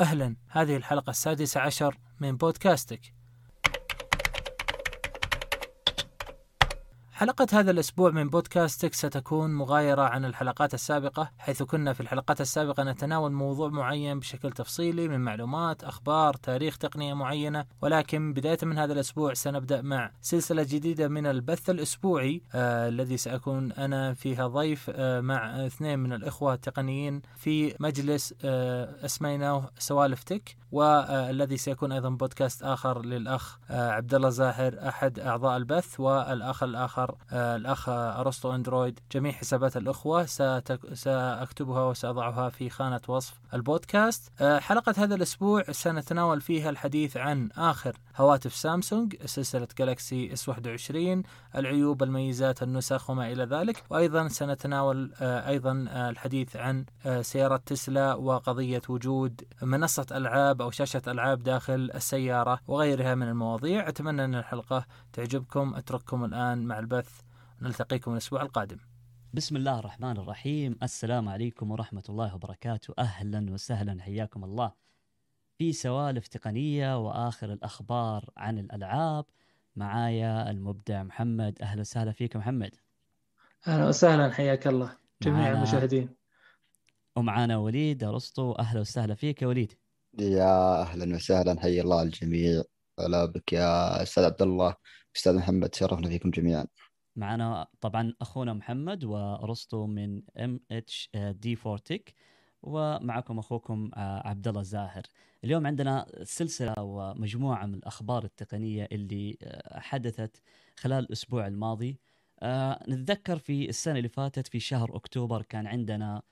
أهلا. هذه الحلقة السادسة عشر من بودكاستك. حلقة هذا الأسبوع من بودكاستك ستكون مغايرة عن الحلقات السابقة حيث كنا في الحلقات السابقة نتناول موضوع معين بشكل تفصيلي من معلومات أخبار تاريخ تقنية معينة ولكن بداية من هذا الأسبوع سنبدأ مع سلسلة جديدة من البث الأسبوعي آه الذي سأكون أنا فيها ضيف آه مع اثنين من الإخوة التقنيين في مجلس آه أسميناه سوالف تك والذي سيكون أيضا بودكاست آخر للأخ آه عبد الله زاهر أحد أعضاء البث والأخ الآخر آه الأخ أرسطو أندرويد جميع حسابات الأخوة ستك... سأكتبها وسأضعها في خانة وصف البودكاست. آه حلقة هذا الأسبوع سنتناول فيها الحديث عن آخر هواتف سامسونج سلسلة جالكسي إس 21 العيوب الميزات النسخ وما إلى ذلك. وأيضا سنتناول آه أيضا الحديث عن سيارة تسلا وقضية وجود منصة ألعاب أو شاشة ألعاب داخل السيارة وغيرها من المواضيع. أتمنى أن الحلقة تعجبكم. أترككم الآن مع البث. نلتقيكم الأسبوع القادم. بسم الله الرحمن الرحيم. السلام عليكم ورحمة الله وبركاته. أهلا وسهلا. حياكم الله. في سوالف تقنية وآخر الأخبار عن الألعاب معايا المبدع محمد. أهلا وسهلا فيك محمد. أهلا وسهلا. حياك الله. جميع معنا- المشاهدين. ومعانا وليد أرسطو. أهلا وسهلا فيك يا وليد. يا أهلا وسهلا. حي الله الجميع. هلا بك يا أستاذ عبد الله. أستاذ محمد تشرفنا فيكم جميعا. معنا طبعا أخونا محمد وأرسطو من ام اتش دي فورتك ومعكم أخوكم آه، عبد الله الزاهر اليوم عندنا سلسلة ومجموعة من الأخبار التقنية اللي آه، حدثت خلال الأسبوع الماضي. آه، نتذكر في السنة اللي فاتت في شهر أكتوبر كان عندنا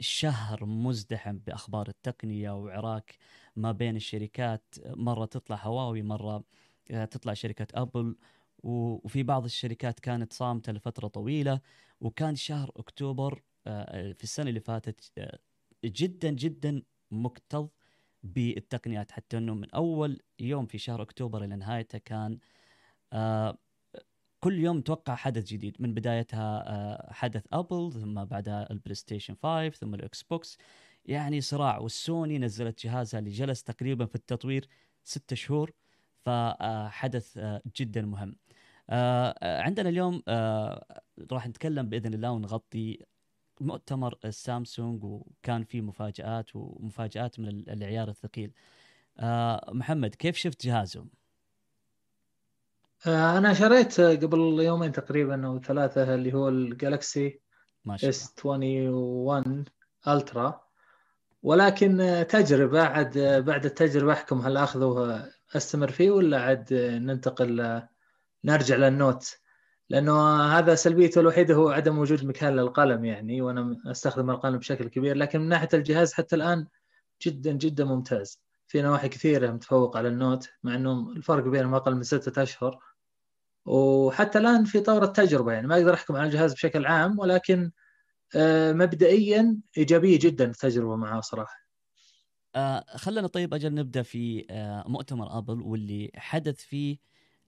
شهر مزدحم بأخبار التقنية وعراك ما بين الشركات. مرة تطلع هواوي مرة آه، تطلع شركة أبل. و- وفي بعض الشركات كانت صامتة لفترة طويلة وكان شهر أكتوبر آه، في السنة اللي فاتت آه، جدا جدا مكتظ بالتقنيات حتى أنه من أول يوم في شهر أكتوبر إلى نهايته كان آه، كل يوم توقع حدث جديد. من بدايتها آه، حدث أبل ثم بعدها البلاي ستيشن 5 ثم الإكس بوكس يعني صراع والسوني نزلت جهازها اللي جلس تقريبا في التطوير ستة شهور فحدث آه، جدا مهم. آه، آه، عندنا اليوم آه، راح نتكلم بإذن الله ونغطي مؤتمر السامسونج وكان في مفاجآت ومفاجآت من ال- العيار الثقيل. آه، محمد كيف شفت جهازهم؟ آه، أنا شريت آه، قبل يومين تقريبا أو ثلاثة اللي هو الجالكسي ما شاء الله. إس 21 ألترا. ولكن آه، تجربة عاد آه، بعد التجربة أحكم هل أخذه آه، أستمر فيه ولا عاد آه، ننتقل آه، نرجع للنوت لأنه هذا سلبيته الوحيدة هو عدم وجود مكان للقلم يعني وأنا أستخدم القلم بشكل كبير لكن من ناحية الجهاز حتى الآن جدا جدا ممتاز. في نواحي كثيرة متفوق على النوت مع أنه الفرق بينهم أقل من ستة أشهر. وحتى الآن في طور التجربة يعني ما أقدر أحكم على الجهاز بشكل عام ولكن آه، مبدئيا إيجابية جدا التجربة معه صراحة. آه خلنا طيب أجل نبدأ في آه مؤتمر آبل واللي حدث فيه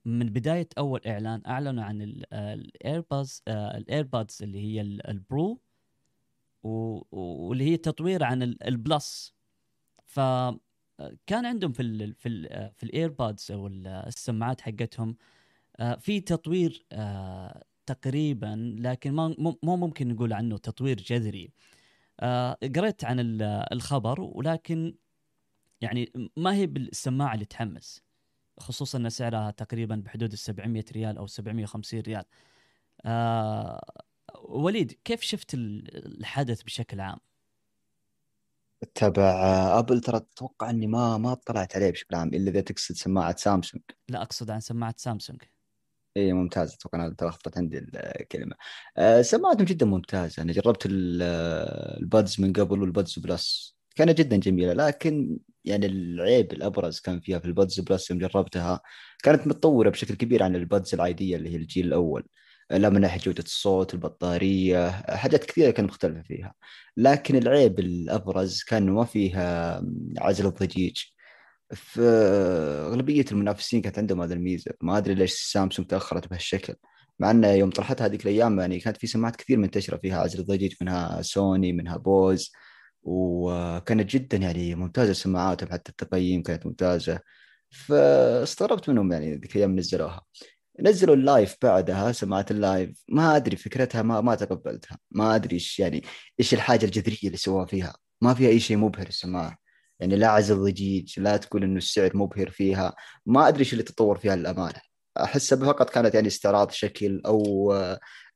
من بداية أول إعلان أعلنوا عن ال earbuds ال earbuds اللي هي ال- ال Pro واللي هي تطوير عن ال- ال Plus ف كان عندهم في ال في ال في الايربادز أو ال- السماعات حقتهم آه، في تطوير آه، تقريبا لكن ما مو ممكن نقول عنه تطوير جذري. آه، قريت عن ال- الخبر ولكن يعني ما هي بالسماعة اللي تحمس. خصوصا إن سعرها تقريبا بحدود ال 700 ريال أو 750 ريال. آه وليد كيف شفت ال- الحدث بشكل عام؟ تبع آه، أبل ترى أتوقع إني ما ما اطلعت عليه بشكل عام إلا إذا تقصد سماعة سامسونج. لا أقصد عن سماعة سامسونج. اي ممتاز. أتوقع أنا تلخبطت عندي الكلمة. آه، سماعتهم جدا ممتازة. أنا جربت آه، ال Buds من قبل وال Buds Plus. كانت جدا جميلة لكن يعني العيب الأبرز كان فيها في ال Buds Plus يوم جربتها كانت متطورة بشكل كبير عن ال Buds العادية اللي هي الجيل الأول. لا من ناحية جودة الصوت البطارية حاجات كثيرة كانت مختلفة فيها. لكن العيب الأبرز كان ما فيها عزل الضجيج. في أغلبية المنافسين كانت عندهم هذا الميزة. ما أدري ليش سامسونج تأخرت بهالشكل. مع إنه يوم طرحتها هذيك الأيام يعني كانت في سماعات كثير منتشرة فيها عزل الضجيج منها سوني منها بوز. وكانت جدا يعني ممتازة سماعاتهم حتى التقييم كانت ممتازة. فاستغربت منهم يعني ذيك الأيام نزلوها. نزلوا ال Live بعدها سماعات ال Live. ما أدري فكرتها ما ما تقبلتها. ما أدري إيش يعني إيش الحاجة الجذرية اللي سووها فيها. ما فيها أي شيء مبهر السماعه يعني لا عزل ضجيج لا تقول إنه السعر مبهر فيها. ما أدري إيش اللي تطور فيها للأمانة. احسها فقط كانت يعني استعراض شكل أو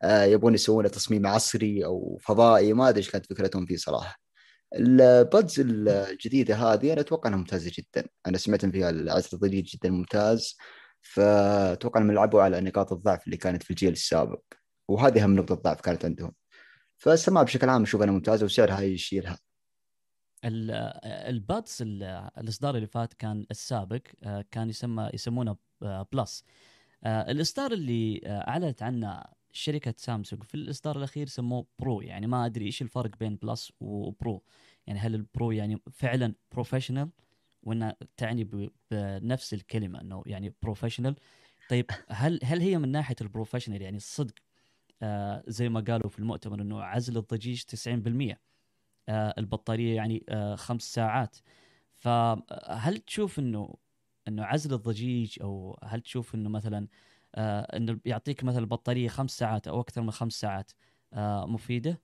آه، يبغون يسوون تصميم عصري أو فضائي. ما أدري إيش كانت فكرتهم فيه صراحة. البادز الجديدة هذه أنا أتوقع إنها ممتازة جدا. أنا سمعت إن فيها العزل الضجيج جدا ممتاز فأتوقع إنهم لعبوا على نقاط الضعف اللي كانت في الجيل السابق وهذه اهم نقطة ضعف كانت عندهم. فالسماعه بشكل عام أشوف إنها ممتازة وسعرها يشيلها. ال Buds الإصدار اللي فات كان السابق آه، كان يسمى يسمونه Plus آه، الإصدار اللي آه، أعلنت عنه شركة سامسونج في الإصدار الأخير سموه Pro. يعني ما أدري إيش الفرق بين Plus و Pro. يعني هل ال Pro يعني فعلا professional وانها تعني بنفس الكلمة إنه يعني professional طيب هل هل هي من ناحية البروفيشنال يعني الصدق آه زي ما قالوا في المؤتمر إنه عزل الضجيج 90% آه البطارية يعني آه خمس ساعات. فهل تشوف إنه إنه عزل الضجيج أو هل تشوف إنه مثلا آه إنه يعطيك مثلا البطارية خمس ساعات أو أكثر من خمس ساعات. آه مفيدة؟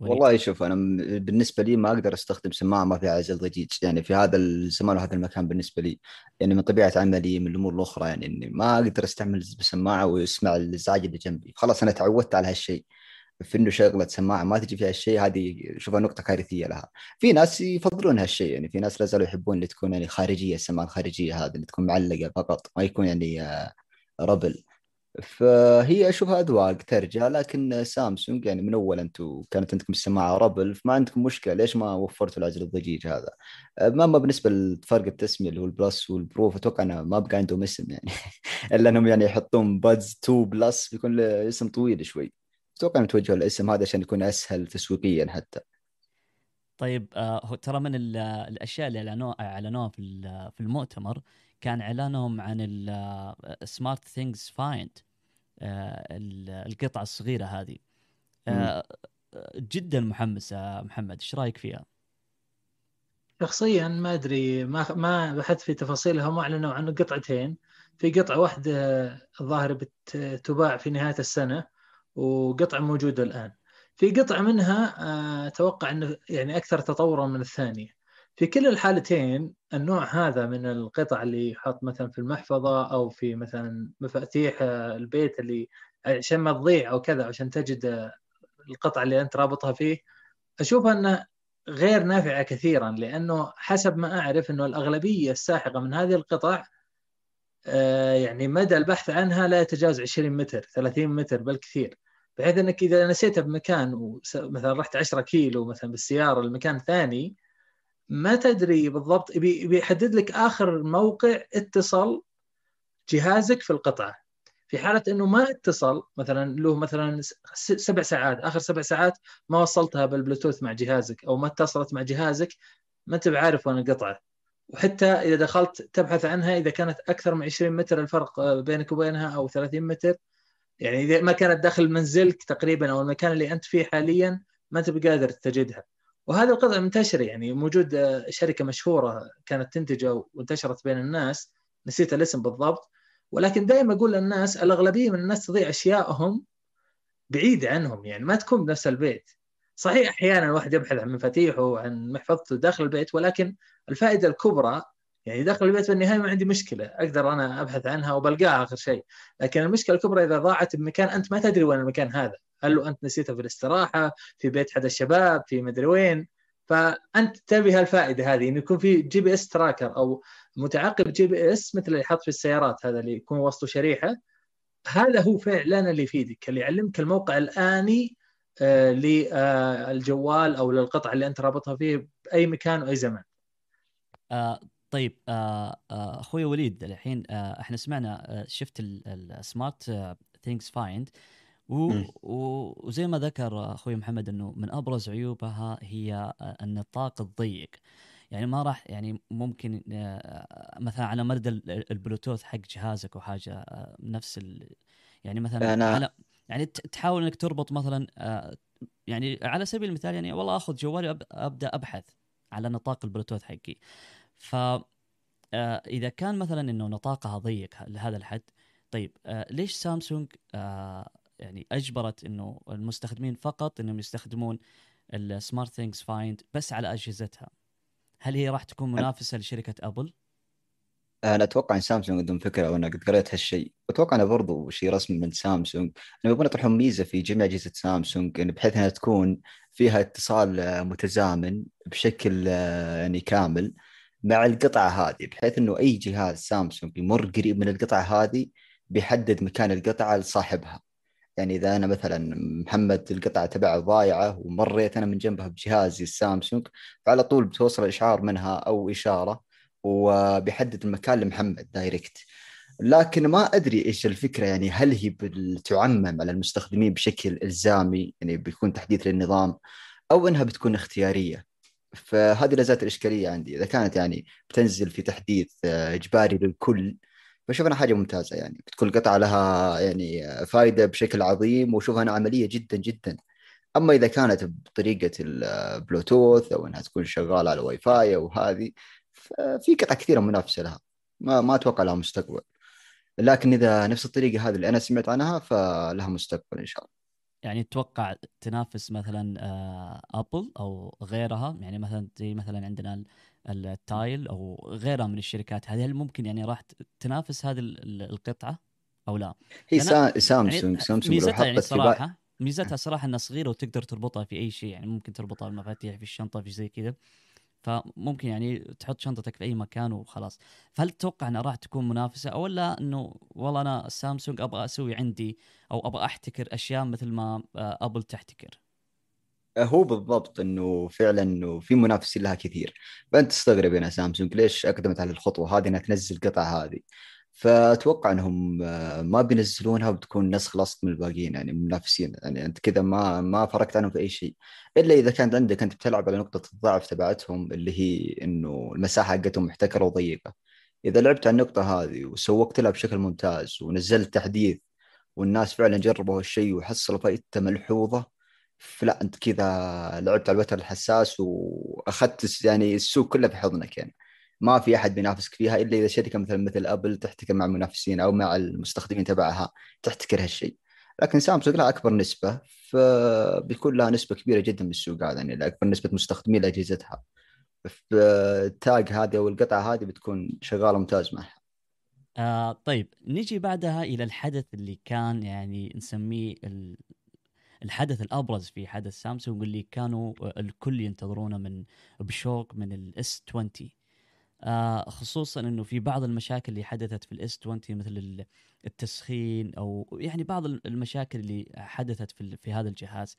والله شوف أنا بالنسبة لي ما أقدر أستخدم سماعة ما فيها عزل ضجيج يعني في هذا الزمان وهذا المكان بالنسبة لي يعني من طبيعة عملي من الأمور الأخرى يعني إني ما أقدر أستعمل بسماعة وأسمع الازعاج اللي جنبي. خلاص أنا تعودت على هالشيء. في إنه شغلة سماعة ما تجي فيها الشيء هذه شوفها نقطة كارثية لها. في ناس يفضلون هالشيء يعني في ناس لا زالوا يحبون اللي تكون يعني خارجية السماعة الخارجية هذه اللي تكون معلقة فقط ما يكون يعني آه، ربل. فهي أشوفها أذواق ترجع لكن سامسونج يعني من اول أنتم كانت عندكم السماعة ربل فما عندكم مشكلة ليش ما وفرتوا العزل الضجيج هذا؟ أما بالنسبة لفرق التسمية اللي هو ال Plus وال Pro فأتوقع إنه ما بقى عندهم اسم يعني. إلا إنهم يعني يحطون Buds 2 Plus بيكون اسم طويل شوي. أتوقع انهم توجهوا الاسم هذا عشان يكون أسهل تسويقيا حتى. طيب آه ترى من الأشياء اللي اعلنوها إعلنوها في في المؤتمر كان إعلانهم عن ال SmartThings Find القطعة الصغيرة هذه. آه جدا محمس محمد إيش رأيك فيها؟ شخصيا ما أدري ما ما بحثت في تفاصيلها هم إعلنوا عنه قطعتين. في قطعة واحدة الظاهر بتباع في نهاية السنة. وقطعه موجودة الآن. في قطعه منها آه، أتوقع إنه يعني أكثر تطورا من الثانية. في كل الحالتين النوع هذا من القطع اللي يحط مثلا في المحفظة أو في مثلا مفاتيح البيت اللي عشان ما تضيع أو كذا عشان تجد القطعة اللي أنت رابطها فيه أشوفها أنه غير نافعة كثيرا لأنه حسب ما أعرف أنه الأغلبية الساحقة من هذه القطع آه، يعني مدى البحث عنها لا يتجاوز 20 متر 30 متر بالكثير. بحيث إنك إذا نسيتها بمكان مثلا رحت 10 كيلو مثلا بالسيارة لمكان ثاني ما تدري بالضبط بيحدد لك آخر موقع اتصل جهازك في القطعه في حالة إنه ما اتصل مثلا له مثلا سبع ساعات آخر سبع ساعات ما وصلتها بالبلوتوث مع جهازك أو ما اتصلت مع جهازك ما أنت بعارف وين القطعة. وحتى إذا دخلت تبحث عنها إذا كانت أكثر من 20 متر الفرق بينك وبينها أو 30 متر. يعني إذا ما كانت داخل منزلك تقريبا أو المكان اللي أنت فيه حاليا ما أنت بقادر تجدها. وهذه القطعة منتشرة يعني موجود آه، شركة مشهورة كانت تنتجه وانتشرت بين الناس. نسيت الاسم بالضبط. ولكن دائما أقول للناس الأغلبية من الناس تضيع أشيائهم بعيدة عنهم يعني ما تكون بنفس البيت. صحيح أحيانا الواحد يبحث عن مفاتيحه عن محفظته داخل البيت ولكن الفائدة الكبرى يعني داخل البيت في النهاية ما عندي مشكلة أقدر أنا أبحث عنها وبلقاها آخر شيء. لكن المشكلة الكبرى إذا ضاعت بمكان أنت ما تدري وين المكان هذا. هل أنت نسيتها في الاستراحة في بيت حد الشباب في مدري وين؟ فأنت تبي هالفائدة هذه انه يكون في GPS tracker أو متعقب GPS مثل اللي يحط في السيارات هذا اللي يكون وسطه شريحة هذا هو فعلا اللي يفيدك اللي يعلمك الموقع الآني للجوال أو للقطعه اللي أنت رابطها فيه بأي مكان وأي زمان. آه طيب آه آه أخوي وليد الحين آه إحنا سمعنا آه شفت ال SmartThings Find وزي ما ذكر أخوي محمد إنه من أبرز عيوبها هي النطاق الضيق يعني ما راح يعني ممكن آه، مثلا على مدى البلوتوث حق جهازك أو حاجة آه، نفس ال يعني مثلا أنا... على يعني تحاول إنك تربط مثلا آه، يعني على سبيل المثال يعني والله آخذ جوالي أبدأ أبحث على نطاق البلوتوث حقي. ف آه، إذا كان مثلا إنه نطاقها ضيق لهذا الحد طيب آه، ليش سامسونج يعني أجبرت إنه المستخدمين فقط إنهم يستخدمون ال SmartThings Find بس على أجهزتها؟ هل هي راح تكون منافسة لشركة أبل؟ أنا أتوقع إن سامسونج عندهم فكرة وأنا قد قريت هالشيء. واتوقع انه برضو شيء رسمي من سامسونج. انه يبغون يطرحون ميزة في جميع أجهزة سامسونج إن بحيث إنها تكون فيها اتصال آه، متزامن بشكل آه، يعني كامل مع القطعة هذه. بحيث إنه أي جهاز سامسونج يمر قريب من القطعة هذه بيحدد مكان القطعة لصاحبها. يعني إذا أنا مثلا محمد القطعة تبعه ضايعة ومريت أنا من جنبها بجهازي السامسونج فعلى طول بتوصل إشعار منها أو إشارة. وبيحدد المكان لمحمد دايركت. لكن ما أدري إيش الفكرة يعني هل هي بتعمم على المستخدمين بشكل إلزامي يعني بيكون تحديث للنظام أو إنها بتكون اختيارية؟ فهذه لا زالت الإشكالية عندي. إذا كانت يعني بتنزل في تحديث آه، إجباري للكل بشوف إنها حاجة ممتازة يعني بتكون القطعه لها يعني آه، فائده بشكل عظيم واشوفها إنها عملية جدا جدا. أما إذا كانت بطريقة البلوتوث أو إنها تكون شغالة على واي فاي أو ففي قطع كثيرة منافسة لها. ما ما أتوقع لها مستقبل. لكن إذا نفس الطريقة هذه اللي أنا سمعت عنها فلها مستقبل إن شاء الله. يعني تتوقع تنافس مثلا آه، أبل أو غيرها؟ يعني مثلا زي مثلا عندنا ال- ال Tile أو غيرها من الشركات. هذه هل ممكن يعني راح تنافس هذه ال- ال- القطعة أو لا؟ هي سامسونج يعني سامسونج ميزتها يعني في الصراحه ميزتها صراحة إنها صغيرة وتقدر تربطها في أي شيء. يعني ممكن تربطها المفاتيح في الشنطة في زي كذا. فممكن يعني تحط شنطتك في أي مكان وخلاص. فهل تتوقع أنها راح تكون منافسة أو لا؟ إنه والله أنا سامسونج أبغى أسوي عندي أو أبغى أحتكر أشياء مثل ما آه، أبل تحتكر. هو بالضبط إنه فعلا إنه في منافسين لها كثير. فأنت تستغرب هنا سامسونج ليش أقدمت على الخطوة هذه إنها تنزل القطعه هذه؟ فأتوقع إنهم آه، ما بينزلونها وبتكون نسخ لصق من الباقيين يعني منافسين. يعني أنت كذا ما ما فرقت عنهم في أي شيء. إلا إذا كانت عندك أنت بتلعب على نقطة الضعف تبعتهم اللي هي إنه المساحة حقتهم محتكرة وضيقة. إذا لعبت على النقطة هذه وسوقت لها بشكل ممتاز ونزلت تحديث والناس فعلا جربوا هالشيء وحصلوا فائدته ملحوظة فلا أنت كذا لعبت على الوتر الحساس وأخذت يعني السوق كله في حضنك يعني. ما في أحد بينافسك فيها إلا إذا شركه مثل مثل أبل تحتكر مع المنافسين أو مع المستخدمين تبعها تحتكر هالشيء. لكن سامسونج لها أكبر نسبة فبيكون لها نسبة كبيرة جدا من السوق هذا يعني أكبر نسبة مستخدمين لأجهزتها. فالتاج هذه أو القطعة هذه بتكون شغالة ممتاز معها. آه طيب نيجي بعدها إلى الحدث اللي كان يعني نسميه ال- الحدث الأبرز في حدث سامسونج اللي كانوا الكل ينتظرونه من بشوق من ال S 20 آه خصوصا إنه في بعض المشاكل اللي حدثت في ال S 20 مثل ال- التسخين أو يعني بعض المشاكل اللي حدثت في في هذا الجهاز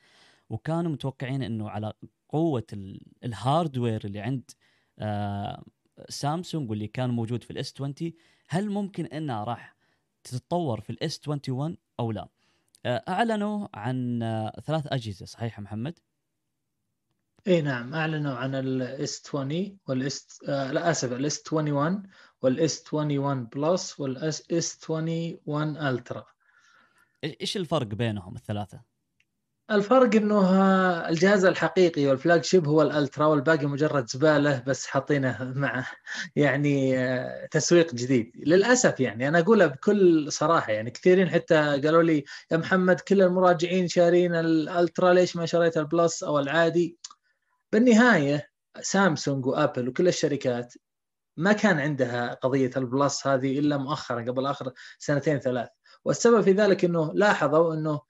وكانوا متوقعين إنه على قوة ال- ال hardware اللي عند آه سامسونج واللي كان موجود في ال S 20 هل ممكن إنها راح تتطور في ال S 21 أو لا؟ آه، أعلنوا عن آه، ثلاث أجهزة صحيح محمد؟ إي نعم أعلنوا عن ال S 20 وال S آه لا آسف ال S 21 وال S 21 Plus وال S S 21 Ultra. إيش الفرق بينهم الثلاثة؟ الفرق إنه آه، الجهاز الحقيقي وال flagship هو ال Ultra والباقي مجرد زبالة بس حاطينه مع يعني آه، تسويق جديد. للأسف يعني أنا اقولها بكل صراحة يعني كثيرين حتى قالوا لي يا محمد كل المراجعين شارين ال Ultra ليش ما شريت ال Plus أو العادي؟ بالنهاية سامسونج وآبل وكل الشركات ما كان عندها قضية ال Plus هذه إلا مؤخرا قبل آخر سنتين ثلاث. والسبب في ذلك إنه لاحظوا إنه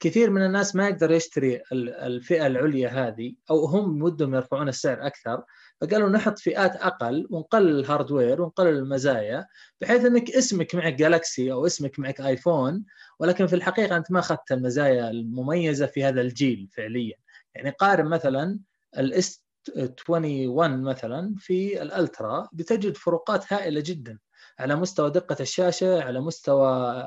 كثير من الناس ما يقدر يشتري ال- الفئة العليا هذه أو هم ودهم يرفعون السعر أكثر فقالوا نحط فئات أقل ونقلل ال hardware ونقلل المزايا بحيث إنك اسمك معك جالكسي أو اسمك معك آيفون ولكن في الحقيقة أنت ما أخذت المزايا المميزة في هذا الجيل فعليا. يعني قارن مثلا ال S 21 مثلا في ال Ultra بتجد فروقات هائلة جدا على مستوى دقة الشاشة على مستوى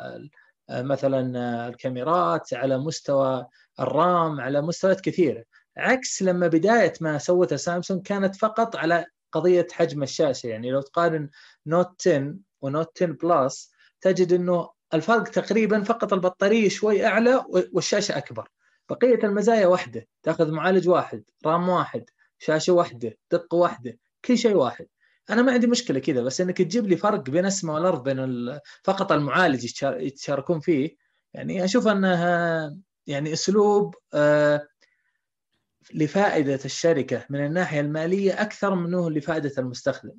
مثلا الكاميرات على مستوى ال RAM على مستويات كثيرة. عكس لما بداية ما سوتها سامسونج كانت فقط على قضية حجم الشاشة. يعني لو تقارن Note 10 و Note 10 Plus تجد إنه الفرق تقريبا فقط البطارية شوي أعلى والشاشة أكبر. بقية المزايا واحدة تأخذ معالج واحد RAM واحد شاشة واحدة دقة واحدة كل شيء واحد. أنا ما عندي مشكلة كذا بس إنك تجيب لي فرق بين السماء والأرض بين فقط المعالج يتشاركون فيه. يعني أشوف انها يعني أسلوب آه لفائدة الشركة من الناحية المالية أكثر منه لفائدة المستخدم.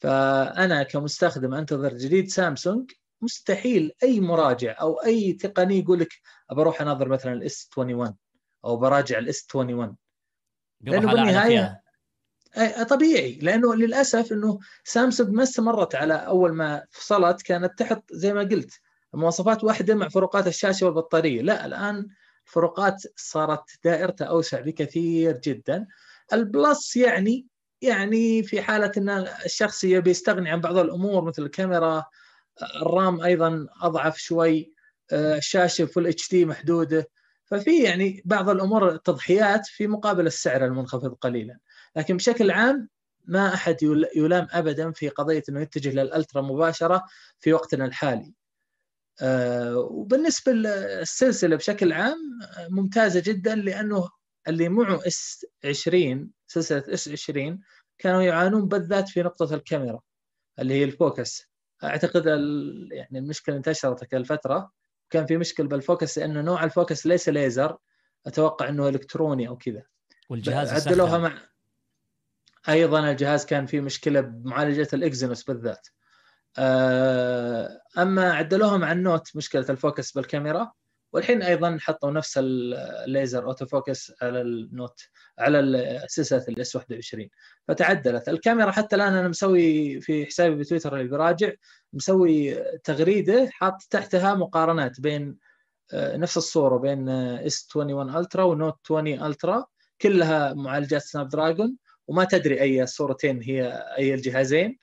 فأنا كمستخدم أنتظر جديد سامسونج مستحيل أي مراجع أو أي تقني يقول لك بروح أناظر مثلا ال S 21 أو براجع ال S 21 لأنه بالنهاية طبيعي. لأنه للأسف إنه سامسونج ما استمرت على أول ما فصلت كانت تحط زي ما قلت مواصفات واحدة مع فروقات الشاشة والبطارية. لا الآن الفروقات صارت دائرتها أوسع بكثير جدا. ال Plus يعني يعني في حالة إن الشخص يبي يستغني عن بعض الأمور مثل الكاميرا ال RAM أيضا أضعف شوي الشاشة Full HD محدودة. ففي يعني بعض الأمور التضحيات في مقابل السعر المنخفض قليلا. لكن بشكل عام ما أحد يلام ابدا في قضية إنه يتجه لل Ultra مباشرة في وقتنا الحالي. وبالنسبة للسلسلة بشكل عام ممتازة جدا لأنه اللي معه S 20 سلسلة S 20 كانوا يعانون بالذات في نقطة الكاميرا اللي هي ال focus. أعتقد يعني المشكلة انتشرت الفترة كان في مشكلة بال focus لأنه نوع ال focus ليس ليزر. أتوقع إنه إلكتروني أو كذا. والجهاز عدلوها مع أيضا الجهاز كان فيه مشكلة بمعالجة ال Exynos بالذات. أما عدلوها مع ال Note مشكلة ال focus بالكاميرا. والحين أيضا حطوا نفس ال laser auto focus على ال Note على سلسله ال S 21 فتعدلت. الكاميرا حتى الآن أنا مسوي في حسابي بتويتر اللي براجع مسوي تغريدة حاط تحتها مقارنات بين نفس الصورة بين إس 21 ultra و note 20 ultra كلها معالجات سناب دراجون وما تدري أي الصورتين هي أي الجهازين.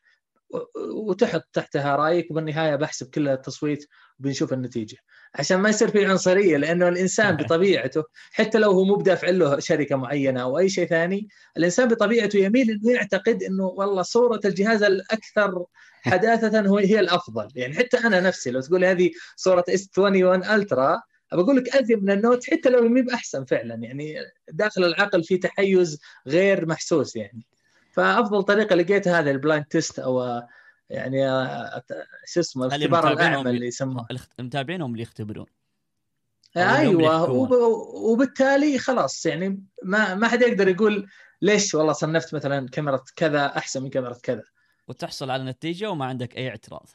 وتحط تحتها رأيك وبالنهايه بحسب كل التصويت وبنشوف النتيجة. عشان ما يصير في عنصرية لأنه الإنسان بطبيعته حتى لو هو مو بدافع له شركة معينة أو أي شيء ثاني الإنسان بطبيعته يميل إنه يعتقد إنه والله صورة الجهاز الأكثر حداثة هو هي الأفضل. يعني حتى أنا نفسي لو تقول هذه صورة إس 21 ultra بقول لك أزين من النوت حتى لو مي بأحسن فعلا يعني داخل العقل في تحيز غير محسوس يعني. فأفضل طريقة لقيتها هذا ال blind test أو يعني شو اسمه الاختبار الاعمى اللي يسموه. متابعينهم اللي يختبرون؟ أيوه وبالتالي خلاص يعني ما ما حد يقدر يقول ليش والله صنفت مثلا كاميرا كذا أحسن من كاميرا كذا. وتحصل على نتيجة وما عندك أي اعتراض.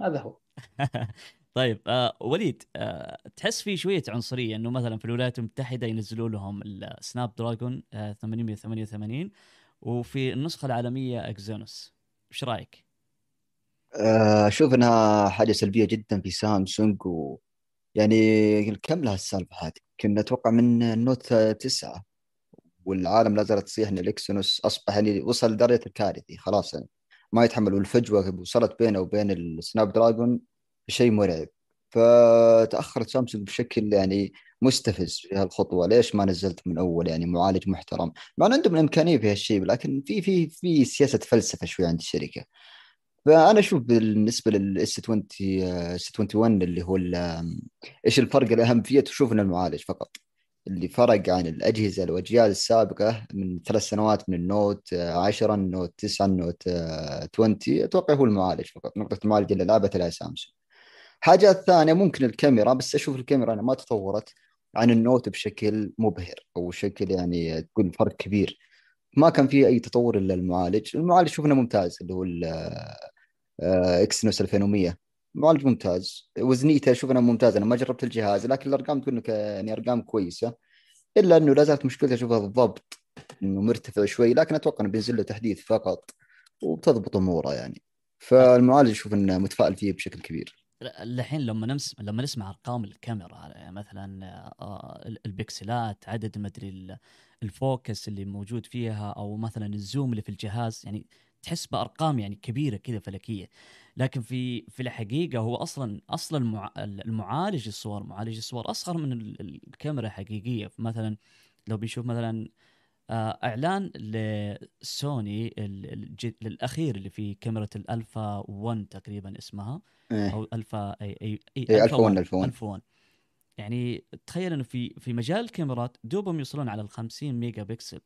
هذا هو. طيب آه وليد آه تحس في شوية عنصرية إنه مثلا في الولايات المتحدة ينزلوا لهم السناب دراجون آه 888 وفي النسخة العالمية إكزينوس إيش رأيك؟ أشوف إنها حاجة سلبية جدا في سامسونج و يعني كم لها السالفة هذه؟ كنا أتوقع من النوت تسعة والعالم لا زالت تصيح إن الإكزينوس أصبح يعني وصل لدرجه الكارثي خلاص يعني ما يتحمل. والفجوة وصلت بينه وبين السناب دراجون شيء مرعب. فتأخرت سامسونج بشكل يعني مستفز في هالخطوة. ليش ما نزلت من أول يعني معالج محترم؟ مع إن عندهم الإمكانية في هالشيء لكن في في في سياسة فلسفة شوي عند الشركة. فأنا أشوف بالنسبة للإس 20 إس 21 اللي هو إيش الفرق؟ الاهم فيه تشوف ان المعالج فقط. اللي فرق عن الأجهزة والاجيال السابقة من ثلاث سنوات من النوت 10 النوت 9 النوت 20 أتوقع هو المعالج فقط نقطة المعالج اللي لعبت عليها سامسونج حاجات ثانية ممكن الكاميرا بس أشوف الكاميرا أنا ما تطورت عن النوت بشكل مبهر أو شكل يعني تقول فرق كبير. ما كان فيه أي تطور إلا المعالج. المعالج شوفنا ممتاز اللي هو اكسنوس 2100 معالج ممتاز. وزنيته أشوف انها ممتازه أنا ما جربت الجهاز لكن الأرقام تقول لك يعني أرقام كويسة. إلا إنه لا زالت مشكلته اشوفها بالضبط إنه مرتفع شوي لكن أتوقع إنه بينزل له تحديث فقط وبتضبط أموره يعني. فالمعالج أشوف إنه متفائل فيه بشكل كبير. الحين لما نمس لما نسمع أرقام الكاميرا مثلا البكسلات عدد مدري ال focus اللي موجود فيها أو مثلا ال zoom اللي في الجهاز يعني تحس بأرقام يعني كبيرة كذا فلكية. لكن في في الحقيقة هو أصلا أصلا المعالج الصور معالج الصور أصغر من الكاميرا الحقيقيه مثلا لو بنشوف مثلا إعلان لسوني الأخير اللي في كاميرا الألفا 1 تقريبا اسمها. إيه. أو ألفا أي أي, أي ألفا 1 ألفا 1 ألفا 1 يعني تخيل إنه في في مجال الكاميرات دوبهم يوصلون على ال 50 ميجا بكسل.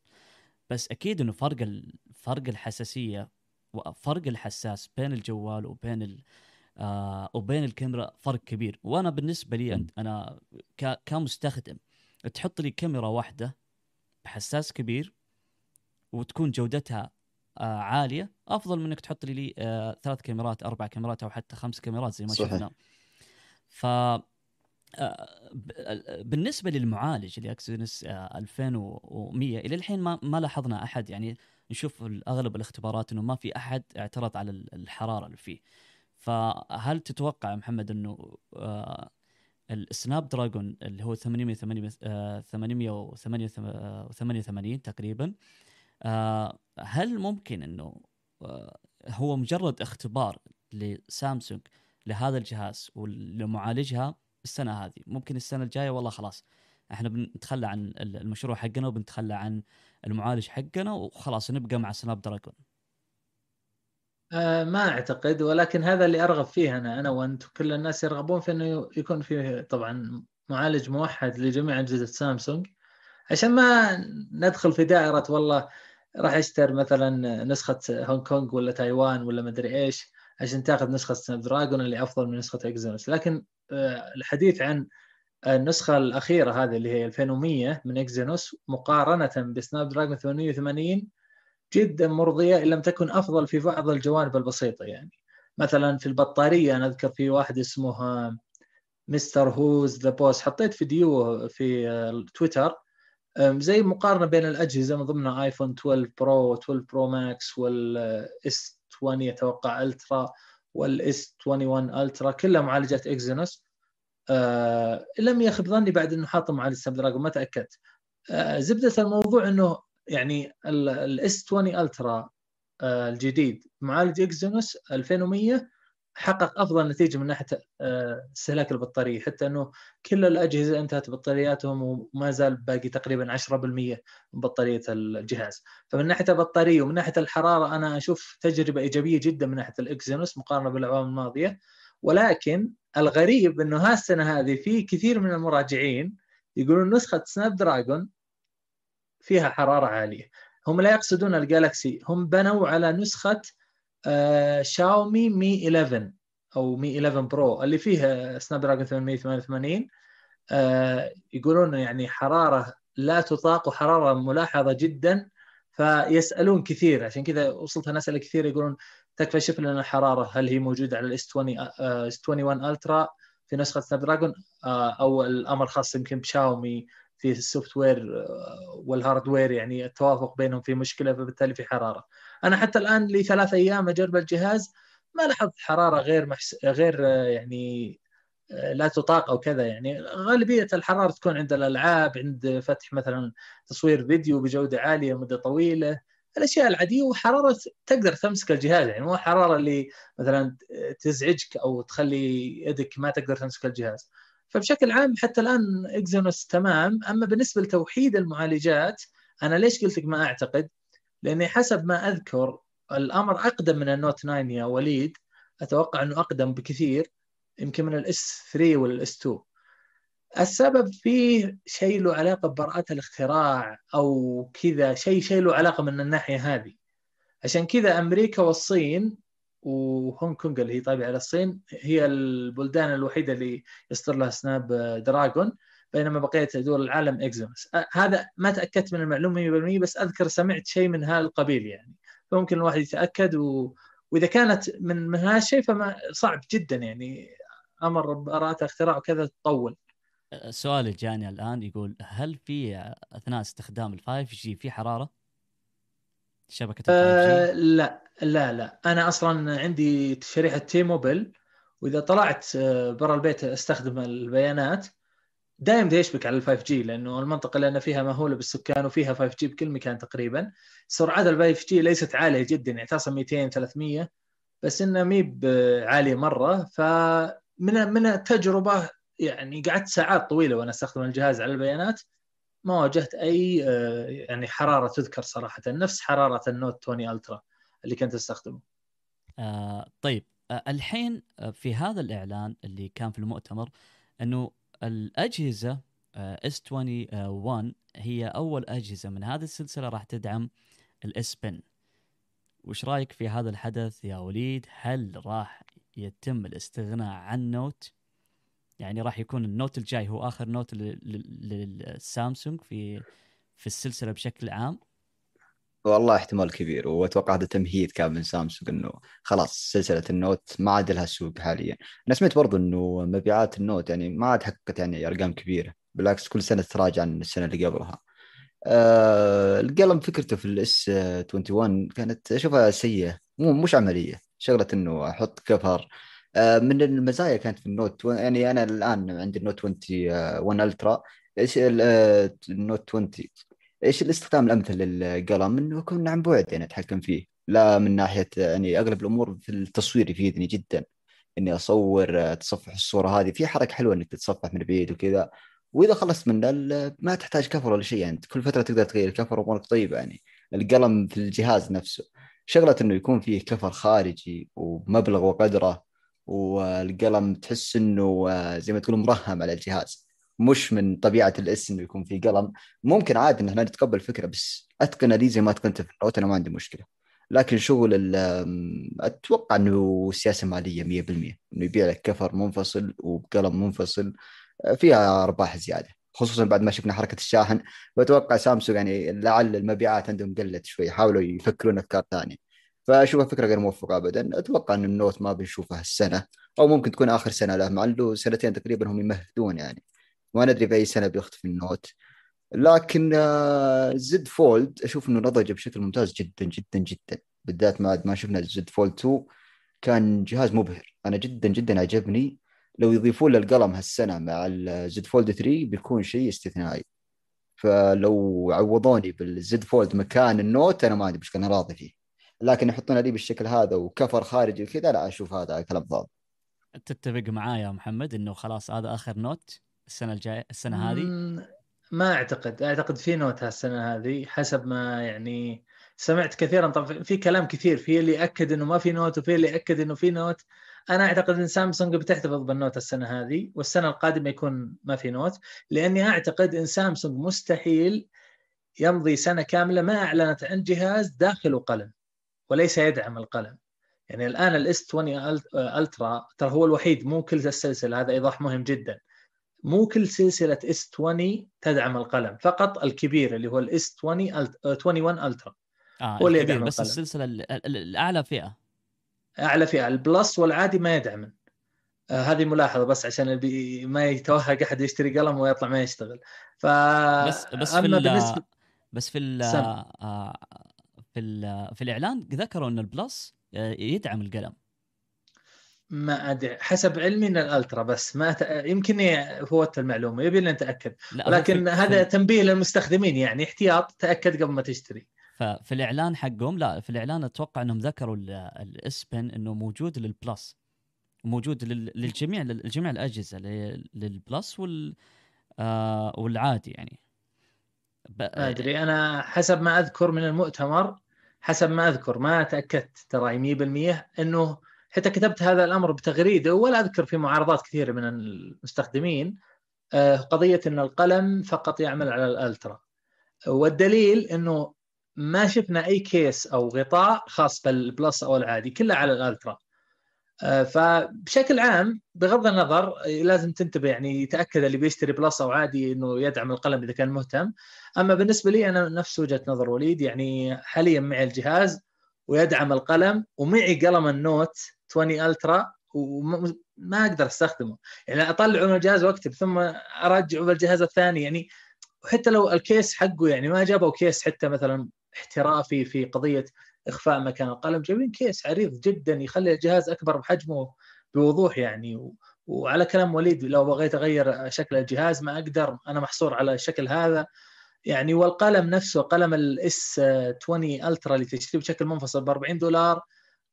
بس أكيد إنه فرق فرق الحساسية وفرق الحساس بين الجوال وبين ال آه وبين الكاميرا فرق كبير. وأنا بالنسبة لي أنا ك- كمستخدم تحط لي كاميرا واحدة بحساس كبير وتكون جودتها آه عالية أفضل من إنك تحط لي, لي آه ثلاث كاميرات أربع كاميرات أو حتى خمس كاميرات زي ما. شفنا. ف بالنسبة للمعالج الاكسينس 2100 إلى الحين ما ما لاحظنا أحد يعني نشوف أغلب الاختبارات إنه ما في أحد اعترض على ال- الحرارة اللي فيه. فهل تتوقع محمد إنه آه، السناب دراجون اللي هو 888 تقريبا آه، هل ممكن إنه آه، هو مجرد اختبار لسامسونج لهذا الجهاز ولمعالجها السنة هذه. ممكن السنة الجاية والله خلاص. إحنا بنتخلى عن ال- المشروع حقنا وبنتخلى عن المعالج حقنا وخلاص نبقى مع سناب دراجون آه ما أعتقد ولكن هذا اللي أرغب فيه أنا أنا وأنت وكل الناس يرغبون في إنه يكون فيه طبعا معالج موحد لجميع أجهزة سامسونج. عشان ما ندخل في دائرة والله راح اشتري مثلا نسخة هونغ كونغ ولا تايوان ولا مدري إيش عشان تأخذ نسخة سناب دراجون اللي أفضل من نسخة إكزينوس لكن الحديث عن النسخة الأخيرة هذه اللي هي 2100 من إكزينوس مقارنة بسناب دراجون 880 جدا مرضية إن لم تكن أفضل في بعض الجوانب البسيطة يعني. مثلا في البطارية أنا أذكر في واحد اسمه مستر Who's the Boss حطيت فيديو في تويتر زي مقارنة بين الأجهزة من ضمنها آيفون 12 pro 12 pro max والإس 20 أتوقع ultra. والإس 21 ultra كلها معالجات إكزينوس. آه لم يخب ظني بعد إنه حاط معالج سناب دراجون ما تأكدت. آه زبدة الموضوع إنه يعني الإس 20 ultra الجديد معالج إكزينوس 2100 حقق أفضل نتيجة من ناحية استهلاك البطارية. حتى إنه كل الأجهزة انتهت بطارياتهم وما زال باقي تقريبا 10% من بطارية الجهاز. فمن ناحية البطارية ومن ناحية الحرارة أنا أشوف تجربة إيجابية جدا من ناحية الإكزينوس مقارنة بالأعوام الماضية. ولكن الغريب إنه ها السنة هذه في كثير من المراجعين يقولون نسخة سناب دراجون فيها حرارة عالية. هم لا يقصدون الجالكسي هم بنوا على نسخة آه شاومي مي 11 أو مي 11 pro اللي فيها سناب دراجون 888 آه يقولون يعني حرارة لا تطاق وحرارة ملاحظة جدا فيسألون كثير عشان كذا وصلت أنا اسئله كثير يقولون تكفى شوف لنا الحراره هل هي موجودة على الإس 20 إس 21 ultra في نسخة سناب دراجون آه أو الأمر خاص يمكن بشاومي في ال software وال hardware يعني التوافق بينهم في مشكلة فبالتالي في حرارة. أنا حتى الآن لي ثلاث أيام اجرب الجهاز ما لاحظت حرارة غير محس... غير يعني لا تطاق أو كذا يعني غالبية الحرارة تكون عند الألعاب عند فتح مثلا تصوير فيديو بجودة عالية مده طويلة الأشياء العادية وحرارة تقدر تمسك الجهاز يعني مو الحراره اللي مثلا تزعجك أو تخلي يدك ما تقدر تمسك الجهاز. فبشكل عام حتى الآن اكزينوس تمام أما بالنسبة لتوحيد المعالجات أنا ليش قلت لك ما أعتقد؟ لأني حسب ما أذكر الأمر أقدم من النوت 9 يا وليد. أتوقع إنه أقدم بكثير يمكن من الإس 3 والإس 2 السبب فيه شيء له علاقة ببراءات الاختراع أو كذا شيء شيء له علاقة من الناحية هذه. عشان كذا أمريكا والصين وهونغ كونغ اللي هي تابعه للصين هي البلدان الوحيدة اللي يصدر لها Snapdragon. بينما بقية دول العالم Exynos هذا ما تأكدت من المعلومة 100% بس أذكر سمعت شيء من هذا القبيل يعني. فممكن الواحد يتأكد و... وإذا كانت من من هذا الشيء فما صعب جدا يعني. أمر براءة اختراع وكذا تطول. السؤال اللي جاني الآن يقول هل في أثناء استخدام ال 5G في حرارة؟ شبكة ال 5 آه لا لا لا. أنا أصلا عندي شريحة T-Mobile وإذا طلعت برا البيت أستخدم البيانات. دائما يشبك على ال 5G لأنه المنطقة اللي أنا فيها مهولة بالسكان وفيها 5G بكل مكان تقريبا. سرعات ال 5G ليست عالية جدا يعني تصل 200 300 بس انها مي عالية مرة. فمن من التجربة يعني قعدت ساعات طويلة وأنا أستخدم الجهاز على البيانات ما واجهت أي يعني حرارة تذكر صراحة. نفس حرارة ال Note 20 Ultra اللي كنت أستخدمه. آه طيب. آه الحين في هذا الإعلان اللي كان في المؤتمر إنه الأجهزة S21 هي أول أجهزة من هذه السلسلة راح تدعم ال S Pen وش رأيك في هذا الحدث يا وليد؟ هل راح يتم الاستغناء عن Note؟ يعني راح يكون ال Note الجاي هو آخر نوت للسامسونج في في السلسلة بشكل عام؟ والله احتمال كبير واتوقع هذا تمهيد كان من سامسونج إنه خلاص سلسلة ال Note ما عاد لها سوق حاليا. أنا سمعت برضو إنه مبيعات ال Note يعني ما عاد حققت يعني أرقام كبيرة بالعكس كل سنة تراجع عن السنة اللي قبلها. آه القلم فكرته في ال S21 كانت أشوفها سيئة مو مش عملية شغلة إنه أحط cover. آه من المزايا كانت في ال Note يعني أنا الآن عندي ال Note 21 Ultra إيش آه، ال Note 20 إيش الاستخدام الأمثل للقلم؟ إنه يكون عن بعد يعني أتحكم فيه. لا من ناحية يعني أغلب الأمور في التصوير يفيدني جدا. إني أصور اتصفح الصورة هذه. في حركة حلوة إنك تتصفح من بعيد وكذا. وإذا خلصت من ما تحتاج cover ولا شيء يعني. كل فترة تقدر تغير ال cover وأمورك طيبة يعني. القلم في الجهاز نفسه. شغلة إنه يكون فيه كفر خارجي ومبلغ وقدره. والقلم تحس إنه زي ما تقول مرهم على الجهاز. مش من طبيعة الاس انه يكون في قلم. ممكن عادي ان إحنا نتقبل الفكرة بس أتقن لي زي ما أتقنت في النوت أنا ما عندي مشكلة. لكن شغل أتوقع إنه سياسة مالية 100% إنه يبيع لك كفر منفصل وبقلم منفصل فيها أرباح زيادة. خصوصا بعد ما شفنا حركة الشاحن. واتوقع سامسونج يعني لعل المبيعات عندهم قلت شوي حاولوا يفكرون أفكار ثانية. فأشوفها فكرة غير موفقة ابدا. أتوقع ان ال Note ما بنشوفها السنة أو ممكن تكون آخر سنة له مع إنه سنتين تقريبا هم يمهدون يعني. ما ندري في اي سنة بيختفي ال Note. لكن Z Fold أشوف إنه نضج بشكل ممتاز جدا جدا جدا. بالذات بعد ما شفنا ال Z Fold 2 كان جهاز مبهر. أنا جدا جدا عجبني لو يضيفون له القلم هالسنة مع ال Z Fold 3 بيكون شيء استثنائي. فلو عوضوني بال Z Fold مكان ال Note أنا ما عندي مشكلة أنا راضي فيه. لكن يحطون لي بالشكل هذا و cover خارجي وكذا لا أشوف هذا كلام فاضي تتفق معايا يا محمد إنه خلاص هذا آخر Note. السنة الجاية السنة هذه؟ ما أعتقد. أعتقد في Note هالسنة هذه حسب ما يعني سمعت كثيرا. طبعا في كلام كثير في اللي يأكد إنه ما في Note وفي اللي يأكد إنه في Note. أنا أعتقد إن سامسونج بتحتفظ بال Note السنة هذه والسنة القادمة يكون ما في Note. لأني أعتقد إن سامسونج مستحيل يمضي سنة كاملة ما أعلنت عن جهاز داخله قلم وليس يدعم القلم. يعني الآن ال S20 Ultra ترى هو الوحيد مو كل السلسلة هذا إيضاح مهم جدا. مو كل سلسلة S20 تدعم القلم فقط الكبير اللي هو ال S20 21 Ultra. آه هو اللي يدعم بس القلم. السلسلة الأعلى فئة. أعلى فئة ال Plus والعادي ما يدعم آه هذه ملاحظة بس عشان ما يتوهق أحد يشتري قلم ويطلع ما يشتغل. ف بس بس في بالنسبة... بس في ال آه في ال في الإعلان ذكروا إن ال Plus آه، يدعم القلم. ما أدري. حسب علمي إن ال Ultra بس ما ت... يمكن فوت المعلومة. يبي لنا نتاكد لكن هذا تنبيه للمستخدمين يعني. احتياط تأكد قبل ما تشتري. ففي الإعلان حقهم لا في الإعلان أتوقع إنهم ذكروا ال S Pen إنه موجود لل Plus. موجود للجميع لجميع الأجهزة لل Plus وال آه والعادي يعني. ما أدري. أنا حسب ما أذكر من المؤتمر حسب ما أذكر ما تأكدت ترى 100% إنه حتى كتبت هذا الأمر بتغريدة ولا أذكر في معارضات كثيرة من المستخدمين آه، قضية إن القلم فقط يعمل على ال Ultra. والدليل إنه ما شفنا أي كيس أو غطاء خاص بال Plus أو العادي كله على ال Ultra. آه، فبشكل عام بغض النظر لازم تنتبه يعني يتأكد اللي بيشتري Plus أو عادي إنه يدعم القلم إذا كان مهتم. أما بالنسبة لي أنا نفس وجهة نظر وليد يعني حاليا معي الجهاز ويدعم القلم ومعي قلم ال Note 20 Ultra وما أقدر أستخدمه. يعني اطلعه من الجهاز وأكتب ثم ارجعه بالجهاز الثاني. يعني وحتى لو الكيس حقه يعني ما جابوا كيس حتى مثلا احترافي في قضية إخفاء مكان القلم جايبين كيس عريض جدا يخلي الجهاز أكبر بحجمه بوضوح يعني. و... وعلى كلام وليد لو بغيت أغير شكل الجهاز ما أقدر أنا محصور على الشكل هذا. يعني والقلم نفسه قلم ال S20 Ultra اللي تشتريه بشكل منفصل ب 40 دولار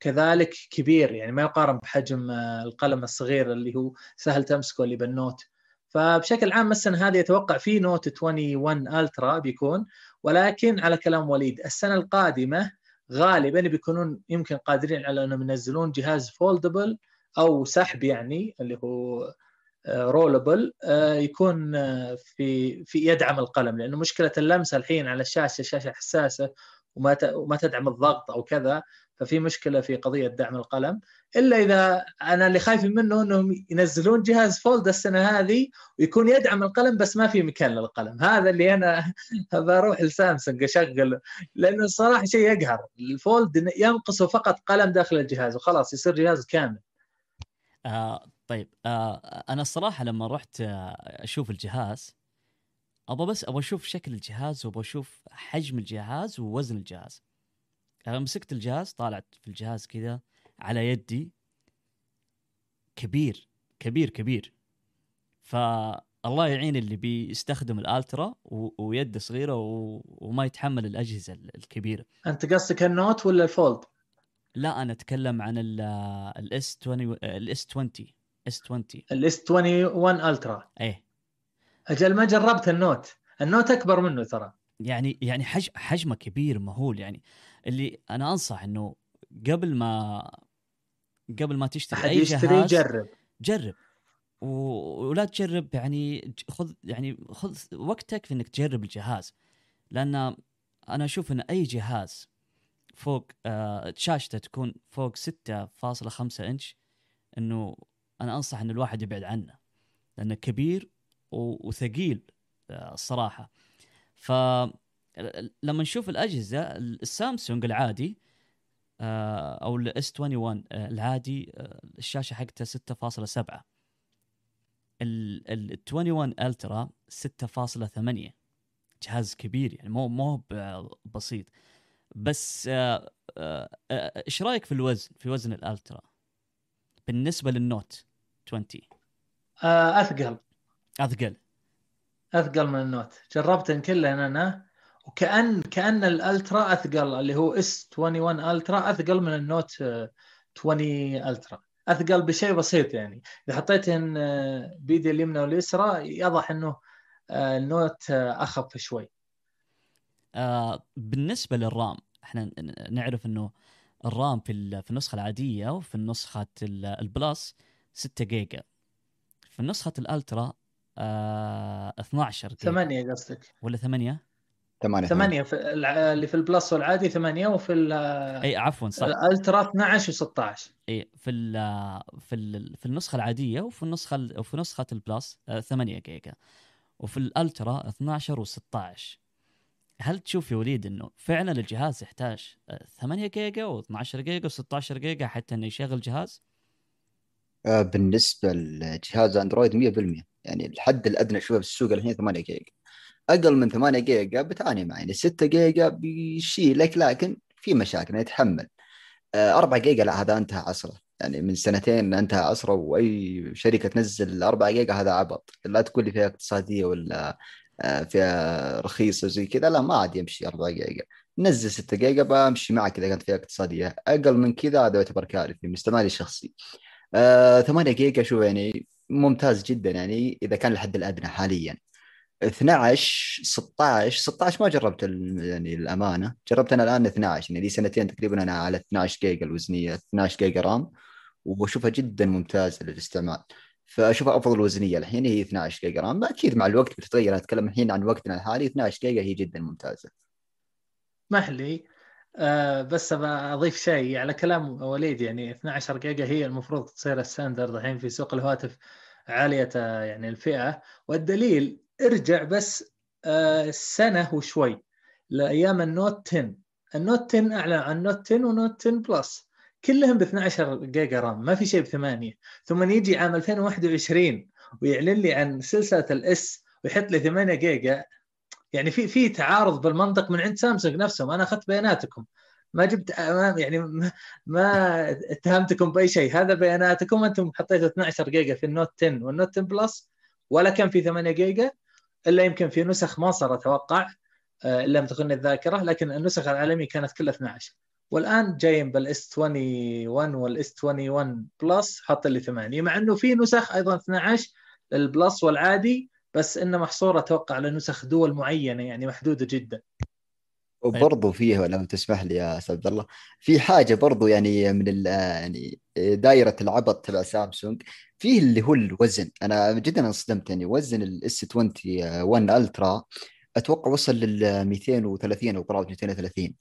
كذلك كبير يعني ما يقارن بحجم القلم الصغير اللي هو سهل تمسكه اللي بال Note. فبشكل عام السنة هذه أتوقع في Note 21 Ultra بيكون ولكن على كلام وليد السنة القادمة غالبا بيكونون يمكن قادرين على أنهم ينزلون جهاز foldable أو سحب يعني اللي هو rollable يكون في في يدعم القلم. لأنه مشكلة اللمسة الحين على الشاشة شاشة حساسة وما وما تدعم الضغط أو كذا ففي مشكلة في قضية دعم القلم. إلا إذا أنا اللي خايف منه إنهم ينزلون جهاز Fold السنة هذه ويكون يدعم القلم بس ما في مكان للقلم. هذا اللي أنا بروح لسامسونج أشغل لأنه الصراحه شيء يقهر. الفولد ينقصه فقط قلم داخل الجهاز وخلاص يصير جهاز كامل. آه طيب آه أنا الصراحه لما رحت آه، أشوف الجهاز أبغى بس أبغى أشوف شكل الجهاز وأبغى أشوف حجم الجهاز ووزن الجهاز. أنا مسكت الجهاز طالعت في الجهاز كذا على يدي كبير كبير كبير. فالله يعين اللي بيستخدم ال Ultra ويده صغيرة وما يتحمل الأجهزة الكبيرة. أنت قصدك ال Note ولا ال Fold؟ لا أنا أتكلم عن ال S 20 ال S 20 S 20 ال S 21 Ultra إيه. أجل ما جربت ال Note. ال Note أكبر منه ترى. يعني يعني حجم حجمه كبير مهول. يعني اللي أنا أنصح إنه قبل ما قبل ما تشتري أي يشتري جهاز جرب. جرب ولا تجرب يعني خذ يعني خذ وقتك في إنك تجرب الجهاز. لأن أنا أشوف إن أي جهاز فوق آه شاشته تكون فوق 6.5 إنش إنه أنا أنصح إن الواحد يبعد عنه. لأنه كبير وثقيل آه الصراحه ف لما نشوف الأجهزة السامسونج العادي آه، أو ال S 21 آه، العادي آه، الشاشة حقته 6.7 ال 21 Ultra 6.8 جهاز كبير يعني مو مو بسيط. بس إيش رأيك في الوزن في وزن ال Ultra؟ بالنسبة لل Note 20 أثقل. أثقل. أثقل من ال Note. جربتن كلهن أنا وكأن كأن ال Ultra أثقل اللي هو S 21 Ultra أثقل من ال Note 20 Ultra. أثقل بشيء بسيط يعني. إذا حطيتهن آه، بيدي اليمنى واليسرى يضح إنه آه، ال Note آه، أخف شوي. آه بالنسبة لل RAM إحنا نعرف إنه ال RAM في في النسخة العادية وفي النسخة ال Plus 6 جيجا. في نسخة ال Ultra آه 12 جيجا 8 قصدك. ولا 8 ثمانية. ثمانية في اللي في ال Plus والعادي ثمانية وفي إي عفوا صح. ال Ultra 12 و16 إي في ال في ال في النسخة العادية وفي النسخة وفي نسخة ال Plus 8 آه، جيجا وفي ال Ultra 12 و16 هل تشوف يا وليد إنه فعلا الجهاز يحتاج 8 آه، جيجا و12 جيجا و16 جيجا حتى إنه يشغل جهاز؟ آه، بالنسبة لجهاز أندرويد 100% يعني الحد الأدنى شوية في السوق الحين 8 جيجا. أقل من 8 جيجا بتعاني معي. يعني 6 جيجا بيشيلك لكن في مشاكل يتحمل. 4 آه، جيجا لا هذا أنتهى عصره. يعني من سنتين أنتهى عصره وأي شركة تنزل 4 جيجا هذا عبط. لا تقول لي فيها اقتصادية ولا آه، فيها رخيصة زي كذا لا ما عاد يمشي 4 جيجا. نزل 6 جيجا بمشي معك إذا كانت فيها اقتصادية. أقل من كذا هذا يعتبر كارثي من استعمالي الشخصي آه 8 جيجا شو يعني؟ ممتاز جدا يعني إذا كان الحد الادنى حاليا. 12 16 16 ما جربت يعني الأمانة. جربت أنا الآن 12 يعني لي سنتين تقريبا أنا على 12 جيجا الوزنية 12 جيجا RAM وأشوفها جدا ممتازه للاستعمال. فأشوفها أفضل وزنية. الحين هي 12 جيجا RAM. أكيد مع الوقت بتتغير. أتكلم الحين عن وقتنا الحالي 12 جيجا هي جدا ممتازة. اسمح لي آه بس أضيف شيء على كلام وليد يعني 12 جيجا هي المفروض تصير ال standard الحين في سوق الهواتف عالية يعني الفئة. والدليل ارجع بس آه سنة وشوي لأيام النوت 10 النوت 10 اعلن عن النوت 10 ونوت 10 بلس. كلهم ب 12 جيجا RAM ما في شيء بثمانية. ثم يجي عام 2021 ويعلن لي عن سلسلة ال S ويحط لي 8 جيجا. يعني في في تعارض بالمنطق من عند سامسونج نفسهم. أنا أخذت بياناتكم. ما جبت يعني ما اتهمتكم بأي شيء. هذا بياناتكم. أنتم حطيتوا 12 جيجا في ال Note 10 وال Note 10 Plus ولا كان في 8 جيجا إلا يمكن في نسخ ما صار أتوقع آه، الا لم تخني الذاكرة لكن النسخ العالمية كانت كلها 12 والآن جايين بال S 21 وال S 21 Plus حاط لي 8 مع إنه في نسخ أيضا 12 لل Plus والعادي بس انه محصورة أتوقع على نسخ دول معينة يعني محدودة جدا. وبرضه فيه لو تسمح لي يا أستاذ عبد الله في حاجة برضه يعني من ال يعني دائرة العبط تبع سامسونج فيه اللي هو الوزن. أنا جدا انصدمت يعني وزن ال S 21 Ultra أتوقع وصل لل 230 أو قرابة 230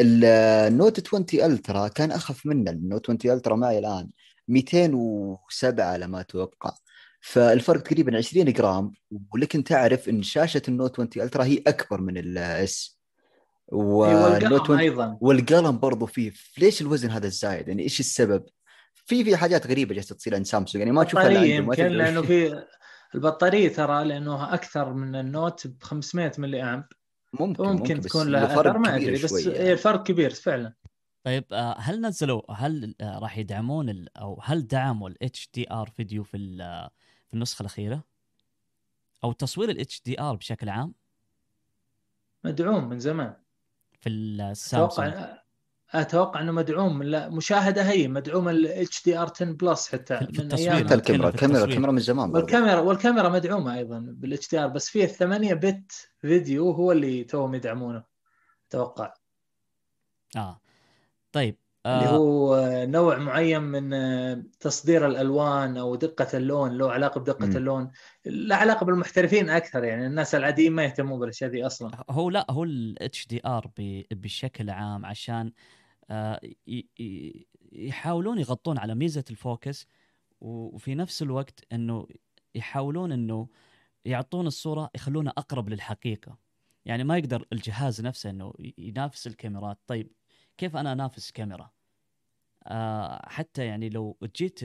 ال Note 20 Ultra كان أخف منه. ال Note 20 Ultra معي الآن 207 على ما أتوقع فالفرق تقريبا 20 جرام ولكن تعرف إن شاشة ال Note 20 Ultra هي أكبر من ال S وال Note أيضا. والقلم برضو فيه. ليش الوزن هذا الزايد؟ يعني إيش السبب؟ في في حاجات غريبة جالسة تصير عند سامسونج. يعني ما تشوفها يمكن لأنه في البطارية ترى لأنه أكثر من ال Note ب 500 ملي amp. ممكن ممكن, ممكن تكون لها اثر ما أدري بس يعني. الفرق كبير فعلا. طيب آه، هل نزلوا هل آه، راح يدعمون أو هل دعموا ال HDR video في في النسخة الأخيرة؟ أو تصوير ال HDR بشكل عام؟ مدعوم من زمان. في السامسونج أتوقع أتوقع إنه مدعوم. لا مشاهدة هي مدعوم ال HDR 10 plus حتى في من أيام حتى الكاميرا. الكاميرا الكاميرا من زمان والكاميرا والكاميرا مدعومة أيضا بال HDR بس فيه 8 bit فيديو هو اللي توهم يدعمونه. أتوقع. آه. طيب. اللي هو نوع معين من آه، تصدير الألوان أو دقة اللون له علاقة بدقة م. اللون. لا علاقة بالمحترفين أكثر يعني الناس العاديين ما يهتمون بالأشياء دي أصلا. هو لا هو ال HDR بشكل عام عشان آه، يحاولون يغطون على ميزة ال focus وفي نفس الوقت إنه يحاولون إنه يعطون الصورة يخلونها أقرب للحقيقة. يعني ما يقدر الجهاز نفسه إنه ينافس الكاميرات. طيب كيف أنا أنافس كاميرا؟ آه حتى يعني لو جيت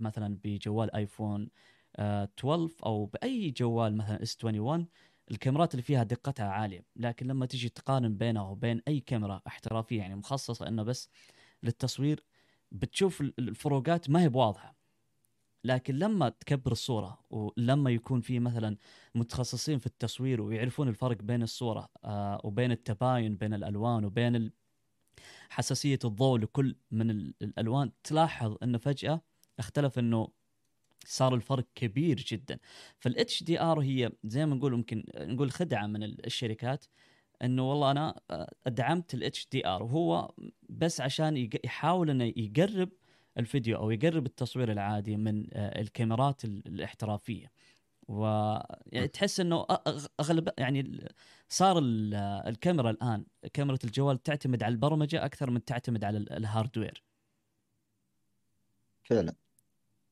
مثلا بجوال آيفون آه 12 أو بأي جوال مثلا إس 21 الكاميرات اللي فيها دقتها عالية. لكن لما تجي تقارن بينه وبين أي كاميرا احترافية يعني مخصصة إنه بس للتصوير بتشوف الفروقات ما هي بواضحة. لكن لما تكبر الصورة ولما يكون في مثلا متخصصين في التصوير ويعرفون الفرق بين الصورة آه وبين التباين بين الألوان وبين حساسية الضوء لكل من الألوان. تلاحظ إنه فجأة اختلف إنه صار الفرق كبير جدا. فال HDR هي زي ما نقول ممكن نقول خدعة من الشركات إنه والله أنا دعمت ال HDR وهو بس عشان يحاول إنه يقرب الفيديو أو يقرب التصوير العادي من الكاميرات الاحترافية. و يعني تحس إنه اغلب يعني صار الكاميرا الآن كاميرا الجوال تعتمد على البرمجة أكثر من تعتمد على ال hardware. فعلا.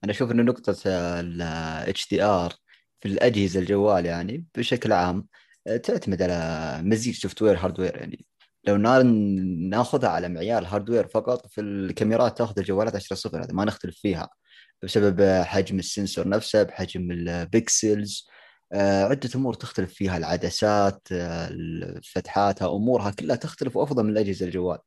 أنا أشوف إنه نقطة ال HDR في الأجهزة الجوال يعني بشكل عام تعتمد على مزيج software hardware يعني. لو ناخذها على معيار hardware فقط في الكاميرات تأخذ الجوالات 10 صفر هذا ما نختلف فيها. بسبب حجم ال sensor نفسه بحجم ال pixels آه، عدة أمور تختلف فيها العدسات فتحاتها أمورها كلها تختلف أفضل من الأجهزة الجوال.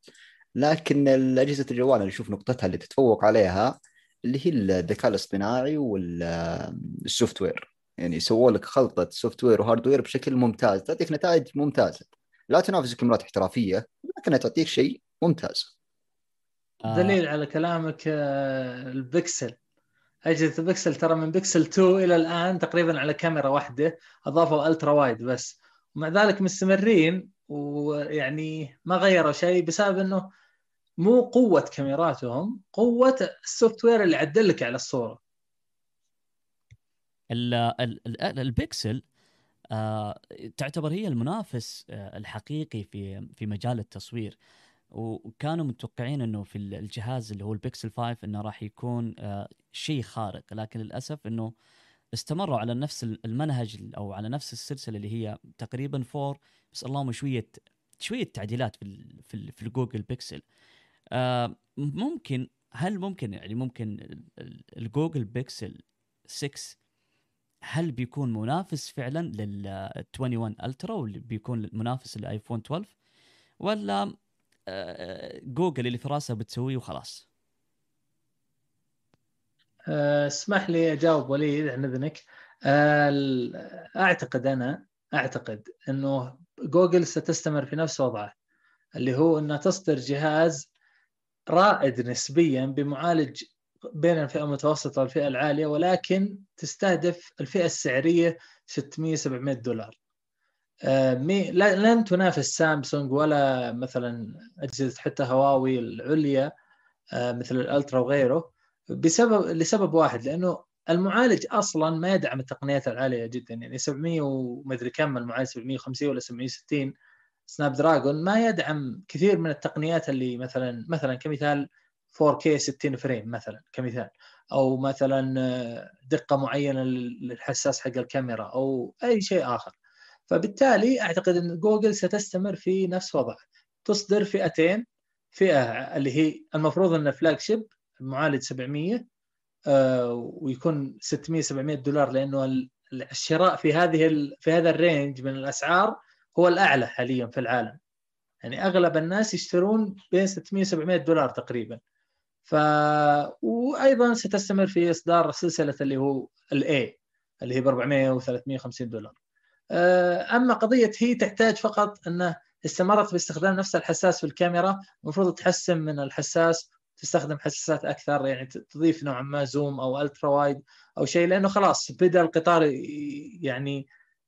لكن الأجهزة الجوال اللي أشوف نقطتها اللي تتفوق عليها اللي هي الذكاء الاصطناعي وال software. يعني سووا لك خلطة software و hardware بشكل ممتاز تعطيك نتائج ممتازة. لا تنافس كاميرات احترافية لكنها تعطيك شيء ممتاز. دليل على كلامك آه، البكسل أجهزة البكسل ترى من بكسل 2 إلى الآن تقريبا على كاميرا واحدة أضافوا ultra wide بس. ومع ذلك مستمرين ويعني ما غيروا شيء بسبب إنه مو قوة كاميراتهم قوة ال software اللي عدل لك على الصورة. البكسل آه تعتبر هي المنافس آه الحقيقي في في مجال التصوير. وكانوا متوقعين إنه في الجهاز اللي هو البيكسل 5 إنه راح يكون آه شيء خارق لكن للأسف إنه استمروا على نفس المنهج أو على نفس السلسلة اللي هي تقريبا 4 بس اللهم شوية شوية تعديلات في في, في الجوجل بيكسل آه ممكن هل ممكن يعني ممكن الجوجل بيكسل 6 هل بيكون منافس فعلا لل 21 Ultra واللي بيكون منافس للايفون 12 ولا آه جوجل اللي في راسها بتسويه وخلاص آه، اسمح لي أجاوب وليد عن اذنك آه، أعتقد أنا أعتقد إنه جوجل ستستمر في نفس وضعه اللي هو إنها تصدر جهاز رائد نسبيا بمعالج بين الفئة المتوسطة والفئة العالية ولكن تستهدف الفئة السعرية 600 700 دولار. آه، لن تنافس سامسونج ولا مثلا أجهزة حتى هواوي العليا آه، مثل الألترا وغيره بسبب لسبب واحد لأنه المعالج أصلا ما يدعم التقنيات العالية جدا. يعني 700 ومدري كم المعالج 750 ولا 760 سناب دراجون ما يدعم كثير من التقنيات اللي مثلا مثلا كمثال 4K 60 frame مثلا كمثال. أو مثلا آه، دقة معينة للحساس حق الكاميرا أو أي شيء آخر. فبالتالي أعتقد إن جوجل ستستمر في نفس وضعه. تصدر فئتين. فئة اللي هي المفروض ان flagship المعالج 700 آه، ويكون 600 700 دولار لأنه الشراء في هذه في هذا ال range من الأسعار هو الأعلى حاليا في العالم. يعني أغلب الناس يشترون بين 600 700 دولار تقريبا. ف وأيضا ستستمر في إصدار سلسلة اللي هو ال A اللي هي ب 400 و 350 دولار. أما قضية هي تحتاج فقط انه استمرت باستخدام نفس الحساس في الكاميرا المفروض تحسن من الحساس تستخدم حساسات أكثر يعني تضيف نوعا ما zoom أو ultra wide أو شيء لأنه خلاص بدأ القطار يعني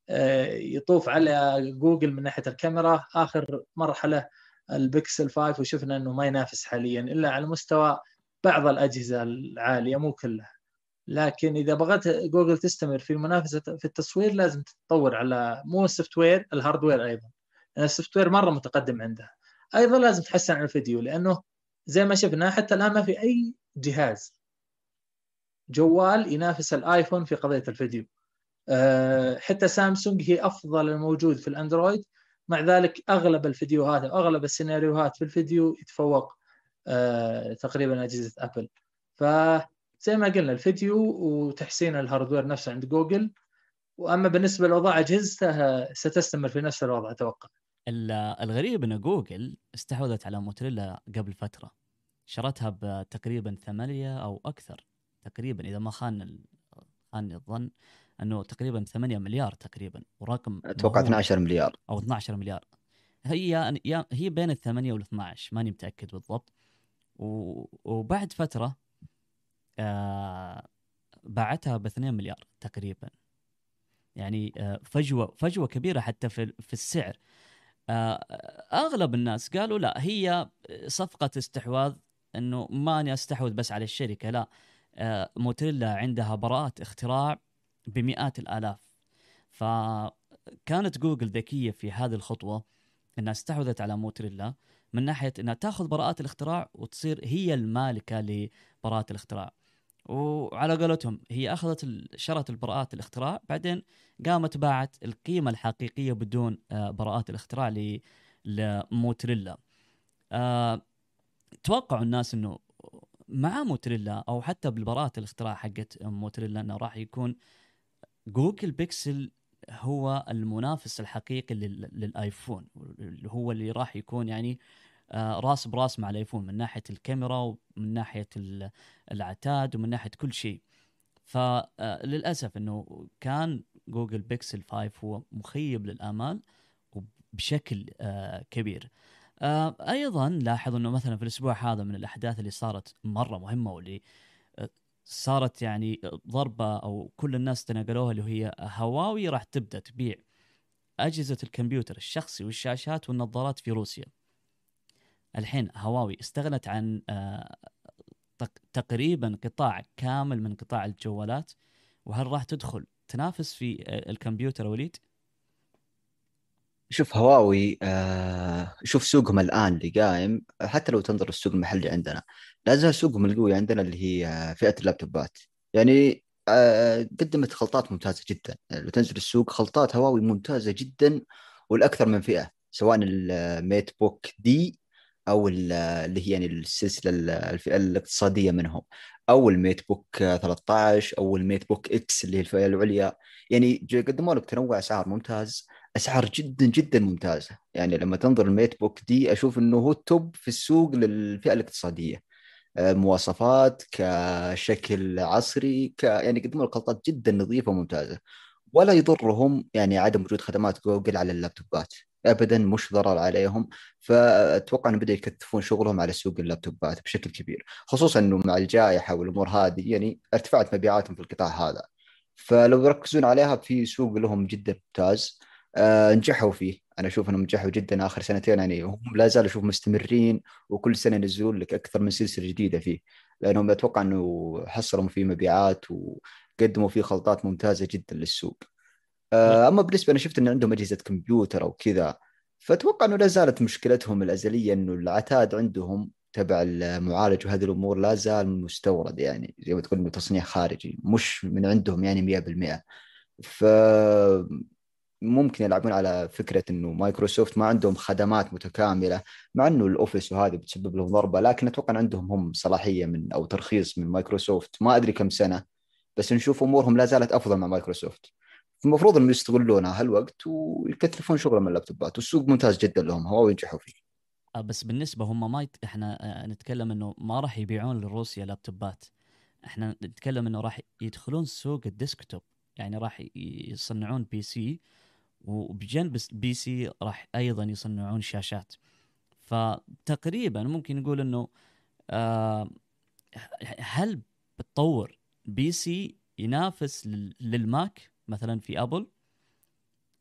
آه، يطوف على جوجل من ناحية الكاميرا. آخر مرحلة البكسل 5 وشفنا إنه ما ينافس حاليا إلا على مستوى بعض الأجهزة العالية مو كلها. لكن إذا بغت جوجل تستمر في المنافسة في التصوير لازم تتطور على مو ال software ال hardware أيضا. ال software مرة متقدم عندها. أيضا لازم تحسن على الفيديو لأنه زي ما شفنا حتى الآن ما في أي جهاز جوال ينافس الآيفون في قضية الفيديو. آه، حتى سامسونج هي أفضل الموجود في الأندرويد. مع ذلك أغلب الفيديوهات أو أغلب السيناريوهات في الفيديو يتفوق آه، تقريبا أجهزة ابل فزي ما قلنا الفيديو وتحسين ال hardware نفسه عند جوجل. وأما بالنسبة لاوضاع أجهزتها ستستمر في نفس الوضع أتوقع. الغريب إن جوجل استحوذت على موتورولا قبل فترة. شرتها بتقريبا ثمانية أو أكثر تقريبا إذا ما خان خانني الظن إنه تقريبا 8 مليار تقريبا ورقم أتوقع 12 مليار. أو 12 مليار. هي هي بين ال 8 وال 12 ماني متأكد بالضبط. وبعد فترة آه باعتها ب 2 مليار تقريبا. يعني آه فجوة فجوة كبيرة حتى في في السعر. آه أغلب الناس قالوا لا هي صفقة استحواذ إنه ماني أستحوذ بس على الشركة لا. موتريلا عندها براءة اختراع بمئات الآلاف. فكانت جوجل ذكية في هذه الخطوة إنها استحوذت على موتريلا من ناحية إنها تاخذ براءات الاختراع وتصير هي المالكة لبراءات الاختراع. وعلى قولتهم هي أخذت شرت البراءات الاختراع بعدين قامت باعت القيمة الحقيقية بدون آه، براءات الاختراع لموتريلا. أه توقعوا الناس إنه مع موتريلا أو حتى بالبراءات الاختراع حقت موتريلا إنه راح يكون جوجل بيكسل هو المنافس الحقيقي للآيفون هو اللي راح يكون يعني آه، راس براس مع الأيفون من ناحية الكاميرا ومن ناحية العتاد ومن ناحية كل شيء فللاسف آه، إنه كان جوجل بيكسل 5 هو مخيب للآمال وبشكل آه، كبير أيضا لاحظ إنه مثلا في الأسبوع هذا من الأحداث اللي صارت مرة مهمة واللي صارت يعني ضربة أو كل الناس تناقلوها اللي هي هواوي راح تبدأ تبيع أجهزة الكمبيوتر الشخصي والشاشات والنظارات في روسيا. الحين هواوي استغنت عن آه، تقريبا قطاع كامل من قطاع الجوالات وهل راح تدخل تنافس في آه، الكمبيوتر وليد؟ شوف هواوي آه شوف سوقهم الآن اللي قايم حتى لو تنظر السوق المحلي عندنا لا زال سوقهم القوي عندنا اللي هي فئة اللابتوبات يعني قدمت خلطات ممتازة جدا لو تنزل السوق خلطات هواوي ممتازة جدا والأكثر من فئة سواء الميت بوك دي أو اللي هي يعني السلسلة الفئة الاقتصادية منهم. أو الميت بوك 13 أو الميت بوك إكس اللي هي الفئة العليا. يعني قدموا لك تنوع أسعار ممتاز. أسعار جدا جدا ممتازة. يعني لما تنظر الميت بوك دي أشوف إنه هو ال top في السوق للفئة الاقتصادية. آه، مواصفات كشكل عصري ك يعني قدموا لك خلطات جدا نظيفة وممتازة. ولا يضرهم يعني عدم وجود خدمات جوجل على اللابتوبات. ابدا مش ضرر عليهم. فأتوقع إنه بدا يكثفون شغلهم على سوق اللابتوبات بشكل كبير خصوصا إنه مع الجائحة والأمور هذه يعني ارتفعت مبيعاتهم في القطاع هذا. فلو يركزون عليها في سوق لهم جدا ممتاز. آه نجحوا فيه. أنا أشوف إنهم نجحوا جدا آخر سنتين يعني هم لا زالوا أشوف مستمرين وكل سنة ينزلون لك أكثر من سلسلة جديدة فيه. لأنهم أتوقع إنه حصلوا فيه مبيعات وقدموا فيه خلطات ممتازة جدا للسوق. أما بالنسبة أنا شفت إن عندهم أجهزة كمبيوتر أو كذا فأتوقع إنه لا زالت مشكلتهم الأزلية إنه العتاد عندهم تبع المعالج وهذه الأمور لا زال مستورد يعني زي ما تقول إنه تصنيع خارجي مش من عندهم يعني 100% ف ممكن يلعبون على فكرة إنه مايكروسوفت ما عندهم خدمات متكاملة مع إنه الأوفيس وهذه بتسبب لهم ضربة لكن أتوقع عندهم هم صلاحية من أو ترخيص من مايكروسوفت. ما أدري كم سنة بس نشوف أمورهم لا زالت أفضل مع مايكروسوفت. المفروض انهم يستغلونها هالوقت ويكثفون شغلهم من اللابتوبات والسوق ممتاز جدا لهم هواوي ينجحوا فيه. آه، بس بالنسبة هم ما يت... إحنا آه، نتكلم إنه ما راح يبيعون لروسيا لابتوبات. إحنا نتكلم إنه راح يدخلون سوق ال desktop يعني راح يصنعون PC وبجنب PC راح أيضا يصنعون شاشات. فتقريبا ممكن نقول إنه آه هل بتطور PC ينافس للماك؟ مثلا في ابل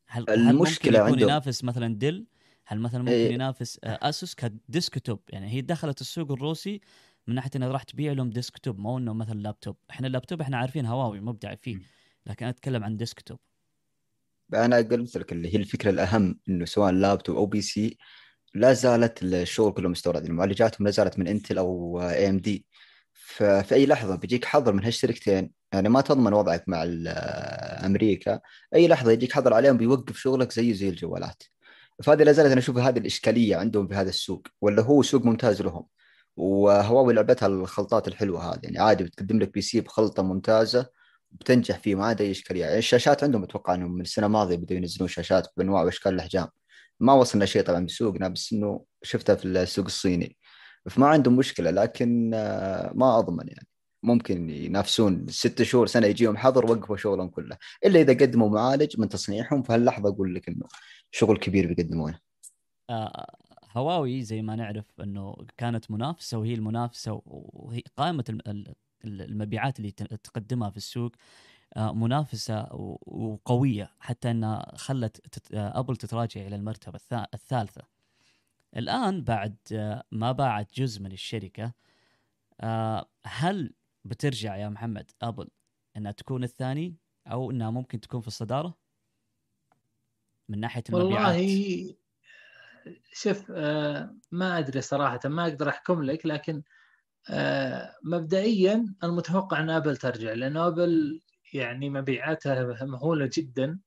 هل المشكلة هل ممكن يكون ينافس مثلا ديل هل مثلا ممكن إيه. ينافس آه، اسوس ك desktop؟ يعني هي دخلت السوق الروسي من ناحية إنها راح تبيع لهم desktop مو إنه مثلا لابتوب. إحنا اللابتوب إحنا عارفين هواوي مبدع فيه لكن أتكلم عن desktop. أنا قلت لك اللي هي الفكرة الأهم إنه سواء لابتوب أو PC لا زالت الشغل كله مستورد المعالجاتهم لا زالت من انتل أو AMD ففي أي لحظة بيجيك حظر من هالشركتين. يعني ما تضمن وضعك مع أمريكا. أي لحظة يجيك حظر عليهم بيوقف شغلك زيه زي الجوالات. فهذه لا زالت أنا أشوف هذه الإشكالية عندهم في هذا السوق ولا هو سوق ممتاز لهم. وهواوي لعبتها الخلطات الحلوة هذه يعني عادي بتقدم لك PC بخلطة ممتازة بتنجح فيه ما عاد أي إشكالية. يعني الشاشات عندهم أتوقع إنهم من السنة الماضية بدأوا ينزلون شاشات بأنواع وأشكال الأحجام. ما وصلنا شيء طبعا بسوقنا بس إنه شفتها في السوق الصيني. فما عندهم مشكلة لكن آه، ما أضمن يعني. ممكن ينافسون ست شهور سنة يجيهم حظر وقفوا شغلهم كله إلا إذا قدموا معالج من تصنيعهم في هاللحظه أقول لك إنه شغل كبير بيقدمونه. آه هواوي زي ما نعرف إنه كانت منافسة وهي المنافسة وهي قائمة المبيعات اللي تقدمها في السوق آه، منافسة وقوية حتى إنها خلت آه، أبل تتراجع إلى المرتبة الثالثة. الآن بعد ما باعت جزء من الشركة هل بترجع يا محمد أبل إنها تكون الثاني أو إنها ممكن تكون في الصدارة؟ من ناحية المبيعات والله شوف ما أدري صراحة ما أقدر أحكم لك لكن آه، مبدئيا المتوقع إن أبل ترجع لأن أبل يعني مبيعاتها مهولة جدا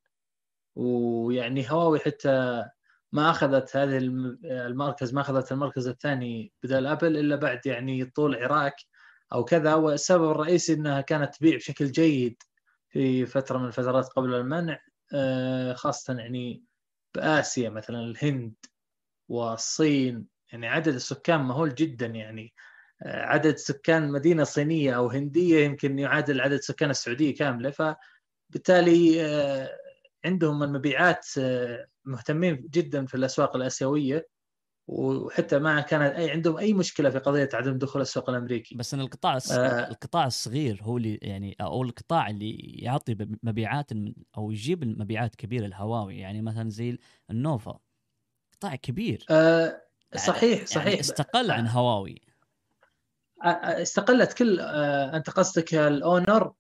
ويعني هواوي حتى ما أخذت هذه المركز ما أخذت المركز الثاني بدل أبل إلا بعد يعني طول عراك أو كذا والسبب الرئيسي إنها كانت تبيع بشكل جيد في فترة من الفترات قبل المنع آه، خاصة يعني بآسيا مثلا الهند والصين. يعني عدد السكان مهول جدا يعني. عدد سكان مدينة صينية أو هندية يمكن يعادل عدد سكان السعودية كاملة. فبالتالي آه، عندهم المبيعات آه، مهتمين جدا في الأسواق الآسيوية. وحتى ما كان اي عندهم أي مشكلة في قضية عدم دخول السوق الأمريكي. بس إن القطاع آه. القطاع الصغير هو اللي يعني أو القطاع اللي يعطي مبيعات أو يجيب المبيعات كبيرة الهواوي يعني مثلا زي النوفا. قطاع كبير. آه صحيح يعني صحيح. يعني استقل عن هواوي. استقلت كل آه، أنت قصدك الأونر؟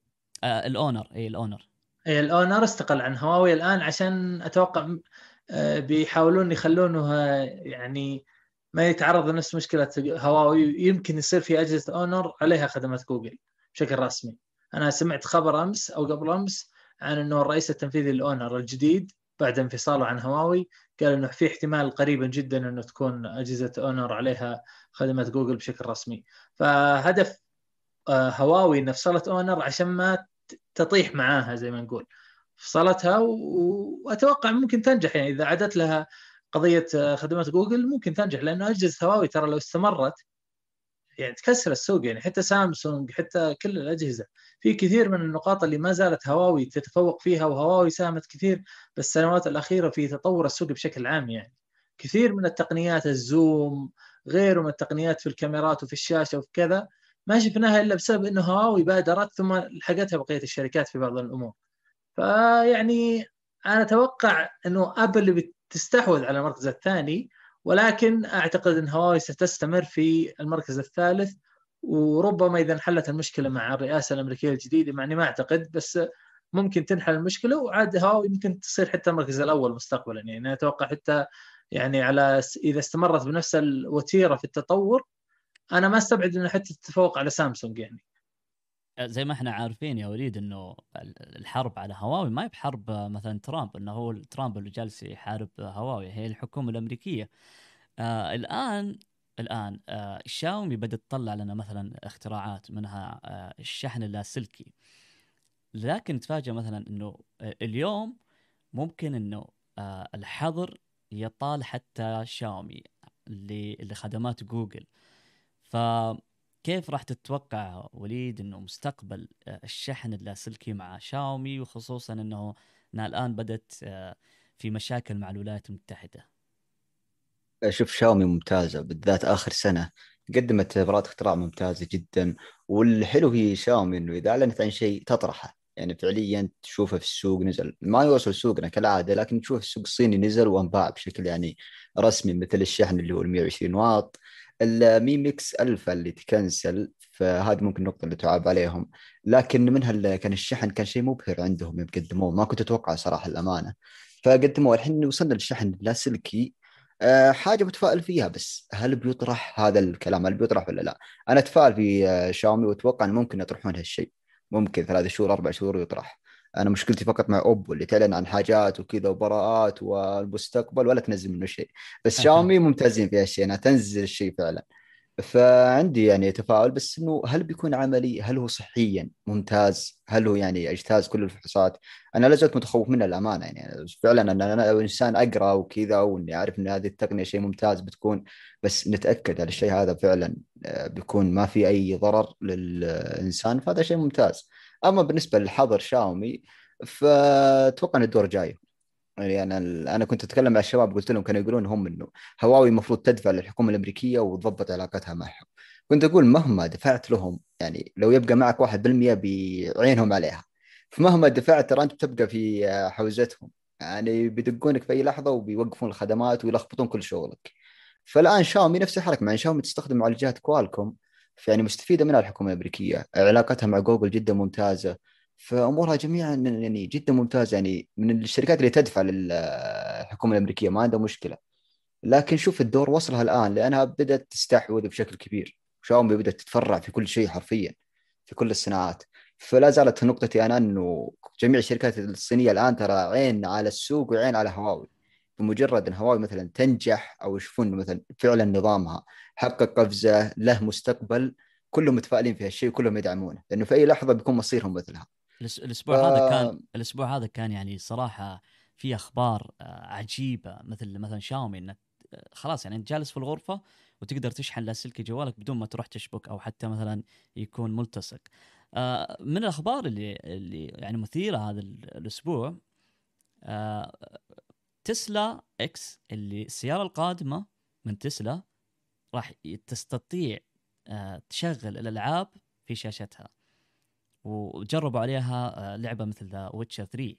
آه الأونر اي الأونر. اي الأونر استقل عن هواوي الآن عشان أتوقع آه، بيحاولون يخلونه يعني ما يتعرض لنفس مشكلة هواوي يمكن يصير في أجهزة أونر عليها خدمات جوجل بشكل رسمي. أنا سمعت خبر أمس أو قبل أمس عن إنه الرئيس التنفيذي الاونر الجديد بعد انفصاله عن هواوي قال إنه في احتمال قريبا جدا إنه تكون أجهزة أونر عليها خدمات جوجل بشكل رسمي. فهدف آه، هواوي انها فصلت أونر عشان ما تطيح معاها زي ما نقول. فصلتها واتوقع ممكن تنجح يعني. إذا عادت لها قضية آه، خدمات جوجل ممكن تنجح لأنه أجهزة هواوي ترى لو استمرت يعني تكسر السوق يعني. حتى سامسونج حتى كل الأجهزة. في كثير من النقاط اللي ما زالت هواوي تتفوق فيها وهواوي ساهمت كثير بالسنوات الأخيرة في تطور السوق بشكل عام يعني. كثير من التقنيات الزوم غيره من التقنيات في الكاميرات وفي الشاشة وفي كذا ما شفناها إلا بسبب إنه هواوي بادرت ثم لحقتها بقية الشركات في بعض الأمور. فيعني أنا أتوقع إنه أبل بتستحوذ على المركز الثاني ولكن أعتقد إن هواوي ستستمر في المركز الثالث وربما إذا انحلت المشكلة مع الرئاسة الأمريكية الجديدة معني ما أعتقد بس ممكن تنحل المشكلة وعاد هواوي يمكن تصير حتى المركز الأول مستقبلا. يعني أنا أتوقع حتى يعني على إذا استمرت بنفس الوتيرة في التطور أنا ما أستبعد إنه حتى تتفوق على سامسونج يعني. زي ما إحنا عارفين يا وليد إنه الحرب على هواوي ما هي بحرب مثلا ترامب إنه هو ترامب اللي جالس يحارب هواوي هي الحكومة الأمريكية. آه الآن الآن آه شاومي بدأت تطلع لنا مثلا اختراعات منها آه الشحن اللاسلكي. لكن تفاجئ مثلا إنه اليوم ممكن إنه آه الحظر يطال حتى شاومي لخدمات جوجل. فكيف راح تتوقع وليد إنه مستقبل آه، الشحن اللاسلكي مع شاومي وخصوصا إنه الآن بدأت آه، في مشاكل مع الولايات المتحدة؟ شوف شاومي ممتازة بالذات آخر سنة قدمت براءة اختراع ممتازة جدا. والحلو في شاومي إنه إذا أعلنت عن شيء تطرحه. يعني فعليا تشوفه في السوق نزل. ما يوصل سوقنا كالعادة لكن تشوف السوق الصيني نزل وانباع بشكل يعني رسمي مثل الشحن اللي هو ال 120 واط. المي ميكس ألفا اللي تكنسل فهذه ممكن النقطه اللي تعاب عليهم. لكن منها كان الشحن كان شيء مبهر عندهم يقدموه ما كنت أتوقع صراحة الأمانة. فقدموه الحين وصلنا للشحن اللاسلكي أه حاجة متفائل فيها بس هل بيطرح هذا الكلام هل بيطرح ولا لا؟ أنا أتفائل في آه، شاومي وأتوقع إنه ممكن يطرحون هالشيء. ممكن ثلاث شهور أربع شهور يطرح. أنا مشكلتي فقط مع أوبو اللي تعلن عن حاجات وكذا وبراءات والمستقبل ولا تنزل منه شيء بس شاومي ممتازين في هالشيء انها تنزل الشيء فعلا فعندي يعني تفاؤل بس إنه هل بيكون عملي؟ هل هو صحيا ممتاز؟ هل هو يعني اجتاز كل الفحوصات؟ أنا لا زلت متخوف منه الامانه يعني فعلا أنا, أنا إنسان أقرأ وكذا وإني أعرف إن هذه التقنية شيء ممتاز بتكون بس نتأكد على الشيء هذا فعلا آه، بيكون ما في أي ضرر للإنسان فهذا شيء ممتاز. أما بالنسبة للحظر شاومي فأتوقع إن الدور جاي. يعني أنا أنا كنت أتكلم مع الشباب قلت لهم كانوا يقولون هم إنه هواوي المفروض تدفع للحكومة الأمريكية وتضبط علاقتها معهم. كنت أقول مهما دفعت لهم يعني لو يبقى معك 1% بعينهم عليها فمهما دفعت ترى أنت بتبقى في حوزتهم. يعني بيدقونك في أي لحظة وبيوقفون الخدمات ويلخبطون كل شغلك. فالآن شاومي نفس الحركة مع شاومي تستخدم معالجات كوالكوم يعني مستفيدة منها الحكومة الأمريكية. علاقتها مع جوجل جدا ممتازة. فأمورها جميعا يعني جدا ممتازة. يعني من الشركات اللي تدفع للحكومة الأمريكية ما عندها مشكلة. لكن شوف الدور وصلها الآن لأنها بدأت تستحوذ بشكل كبير. شاومي بدأت تتفرع في كل شيء حرفيا في كل الصناعات. فلا زالت نقطتي أنا إنه جميع الشركات الصينية الآن ترى عين على السوق وعين على هواوي. بمجرد أن هواوي مثلا تنجح أو يشوفون مثلا فعلا نظامها حقق قفزة له مستقبل كلهم متفائلين في هالشيء وكلهم يدعمونه لأنه في أي لحظة بيكون مصيرهم مثلها الأسبوع ف... هذا كان الأسبوع هذا كان يعني صراحة في أخبار آه، عجيبة مثل مثلا شاومي إنك آه، خلاص يعني أنت جالس في الغرفة وتقدر تشحن لاسلكي جوالك بدون ما تروح تشبك أو حتى مثلا يكون ملتصق. آه، من الأخبار اللي اللي يعني مثيرة هذا الأسبوع تسلا إكس اللي السيارة القادمة من تسلا راح تستطيع تشغل الألعاب في شاشتها. وجربوا عليها آه، لعبة مثل The Witcher 3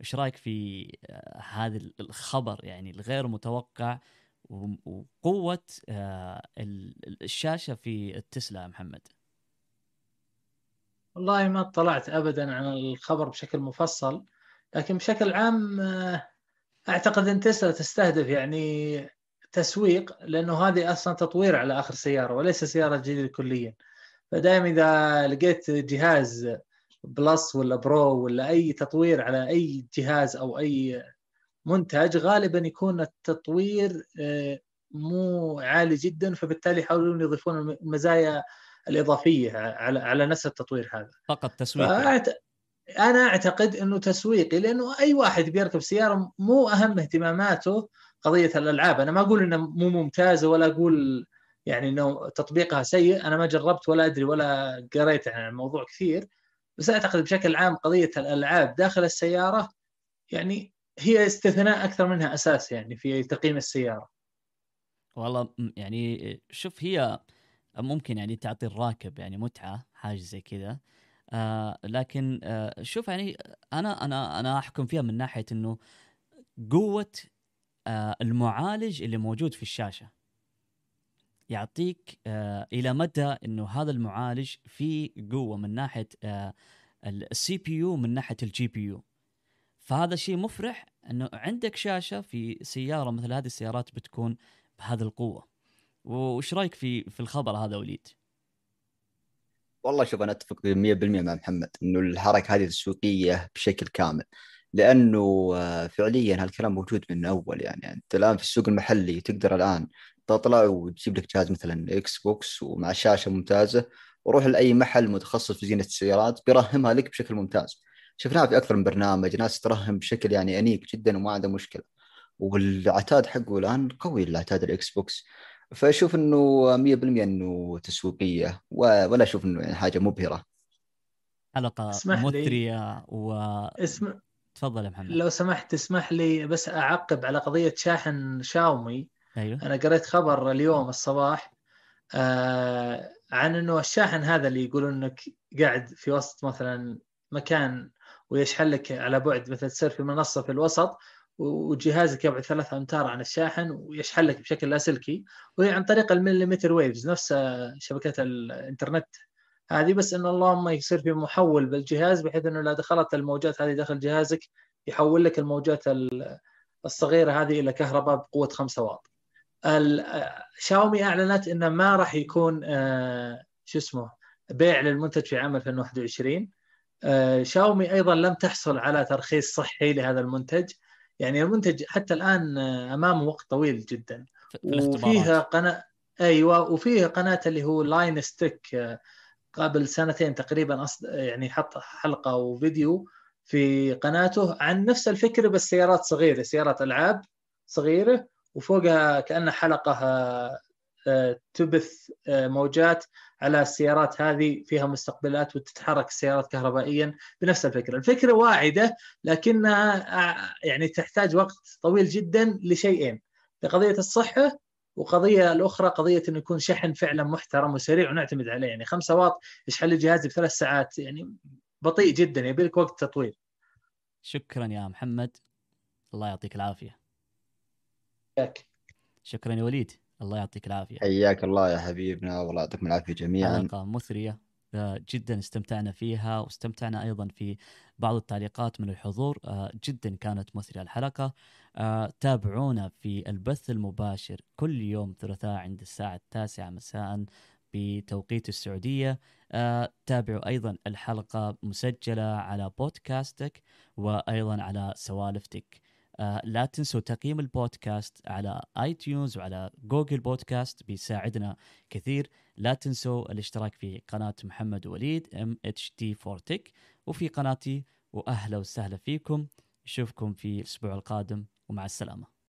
إيش رأيك في آه، هذا الخبر؟ يعني الغير متوقع وقوة آه، الشاشة في التسلا محمد. والله ما اطلعت ابدا عن الخبر بشكل مفصل لكن بشكل عام أعتقد إن تسلا تستهدف يعني تسويق لأنه هذه أصلا تطوير على آخر سيارة وليس سيارة جديدة كليا. فدائما إذا لقيت جهاز Plus ولا Pro ولا أي تطوير على أي جهاز أو أي منتج غالبا يكون التطوير آه، مو عالي جدا فبالتالي يحاولون يضيفون المزايا الإضافية على على نفس التطوير هذا. فقط تسويق أنا أعتقد إنه تسويقي لأنه أي واحد بيركب سيارة مو أهم اهتماماته قضية الألعاب. أنا ما أقول إنه مو ممتازه ولا أقول يعني إنه تطبيقها سيء أنا ما جربت ولا أدري ولا قريت عن الموضوع كثير. بس أعتقد بشكل عام قضية الألعاب داخل السيارة يعني هي استثناء أكثر منها أساس يعني في تقييم السيارة. والله يعني شوف هي ممكن يعني تعطي الراكب يعني متعة حاجة زي كذا. آه لكن آه شوف يعني أنا أنا أنا أحكم فيها من ناحية إنه قوة آه المعالج اللي موجود في الشاشة يعطيك آه إلى مدى إنه هذا المعالج فيه قوة من ناحية آه ال CPU من ناحية ال GPU فهذا شيء مفرح إنه عندك شاشة في سيارة مثل هذه السيارات بتكون بهذه القوة وش رأيك في في الخبر هذا وليد؟ والله شوف أنا أتفق 100% مع محمد إنه الحركة هذه تسويقيه بشكل كامل. لأنه آه، فعليا هالكلام موجود من أول يعني أنت الآن في السوق المحلي تقدر الآن تطلع وتجيب لك جهاز مثلا إكس بوكس ومع شاشة ممتازة وروح لأي محل متخصص في زينة السيارات بيرهمها لك بشكل ممتاز. شفناها في أكثر من برنامج ناس ترهم بشكل يعني أنيق جدا وما عنده مشكلة. والعتاد حقه الآن قوي العتاد الاكس بوكس فأشوف إنه 100% إنه تسويقية ولا أشوف إنه يعني حاجة مبهرة. حلقة مثرية و اسم تفضل يا محمد. لو سمحت تسمح لي بس أعقب على قضية شاحن شاومي. أيوه. أنا قريت خبر اليوم الصباح آه عن إنه الشاحن هذا اللي يقولون إنك قاعد في وسط مثلا مكان ويشحن لك على بعد مثلا تصير في منصة في الوسط وجهازك يبعد ثلاثة أمتار عن الشاحن ويشحن لك بشكل لاسلكي وهي عن طريق المليمتر ويفز نفس شبكات الإنترنت هذه بس انه اللهم يصير في محول بالجهاز بحيث إنه لا دخلت الموجات هذه داخل جهازك يحول لك الموجات الصغيرة هذه إلى كهرباء بقوة 5 واط. شاومي أعلنت انه ما راح يكون آه، شو اسمه بيع للمنتج في عام 2021 آه، شاومي أيضا لم تحصل على ترخيص صحي لهذا المنتج يعني المنتج حتى الآن آه، أمامه وقت طويل جدا. وفيها قناة أيوه وفيه قناة اللي هو Linus Tech قبل سنتين تقريبا أصد... يعني حط حلقة وفيديو في قناته عن نفس الفكرة بس سيارات صغيرة سيارات ألعاب صغيرة وفوقها كأنها حلقة آه، تبث موجات. على السيارات هذه فيها مستقبلات وتتحرك السيارات كهربائيا بنفس الفكرة، الفكرة واعدة لكنها يعني تحتاج وقت طويل جدا لشيئين لقضية الصحة وقضية الأخرى قضية إنه يكون شحن فعلا محترم وسريع ونعتمد عليه يعني 5 واط يشحن لي جهازي بثلاث ساعات يعني بطيء جدا يبي لك وقت تطوير. شكرا يا محمد الله يعطيك العافية. شكرا يا وليد. الله يعطيك العافية. حياك الله يا حبيبنا والله يعطيكم العافية جميعا. حلقة مثرية آه، جدا استمتعنا فيها واستمتعنا أيضا في بعض التعليقات من الحضور. آه، جدا كانت مثرية الحلقة. آه، تابعونا في البث المباشر كل يوم ثلاثاء عند الساعة التاسعة مساء بتوقيت السعودية. تابعوا أيضا الحلقة مسجلة على بودكاستك وأيضا على سوالفتك. لا تنسوا تقييم البودكاست على iTunes وعلى Google Podcast بيساعدنا كثير. لا تنسوا الاشتراك في قناة محمد وليد ام اتش تي فور تك وفي قناتي وأهلا وسهلا فيكم. نشوفكم في الأسبوع القادم ومع السلامة.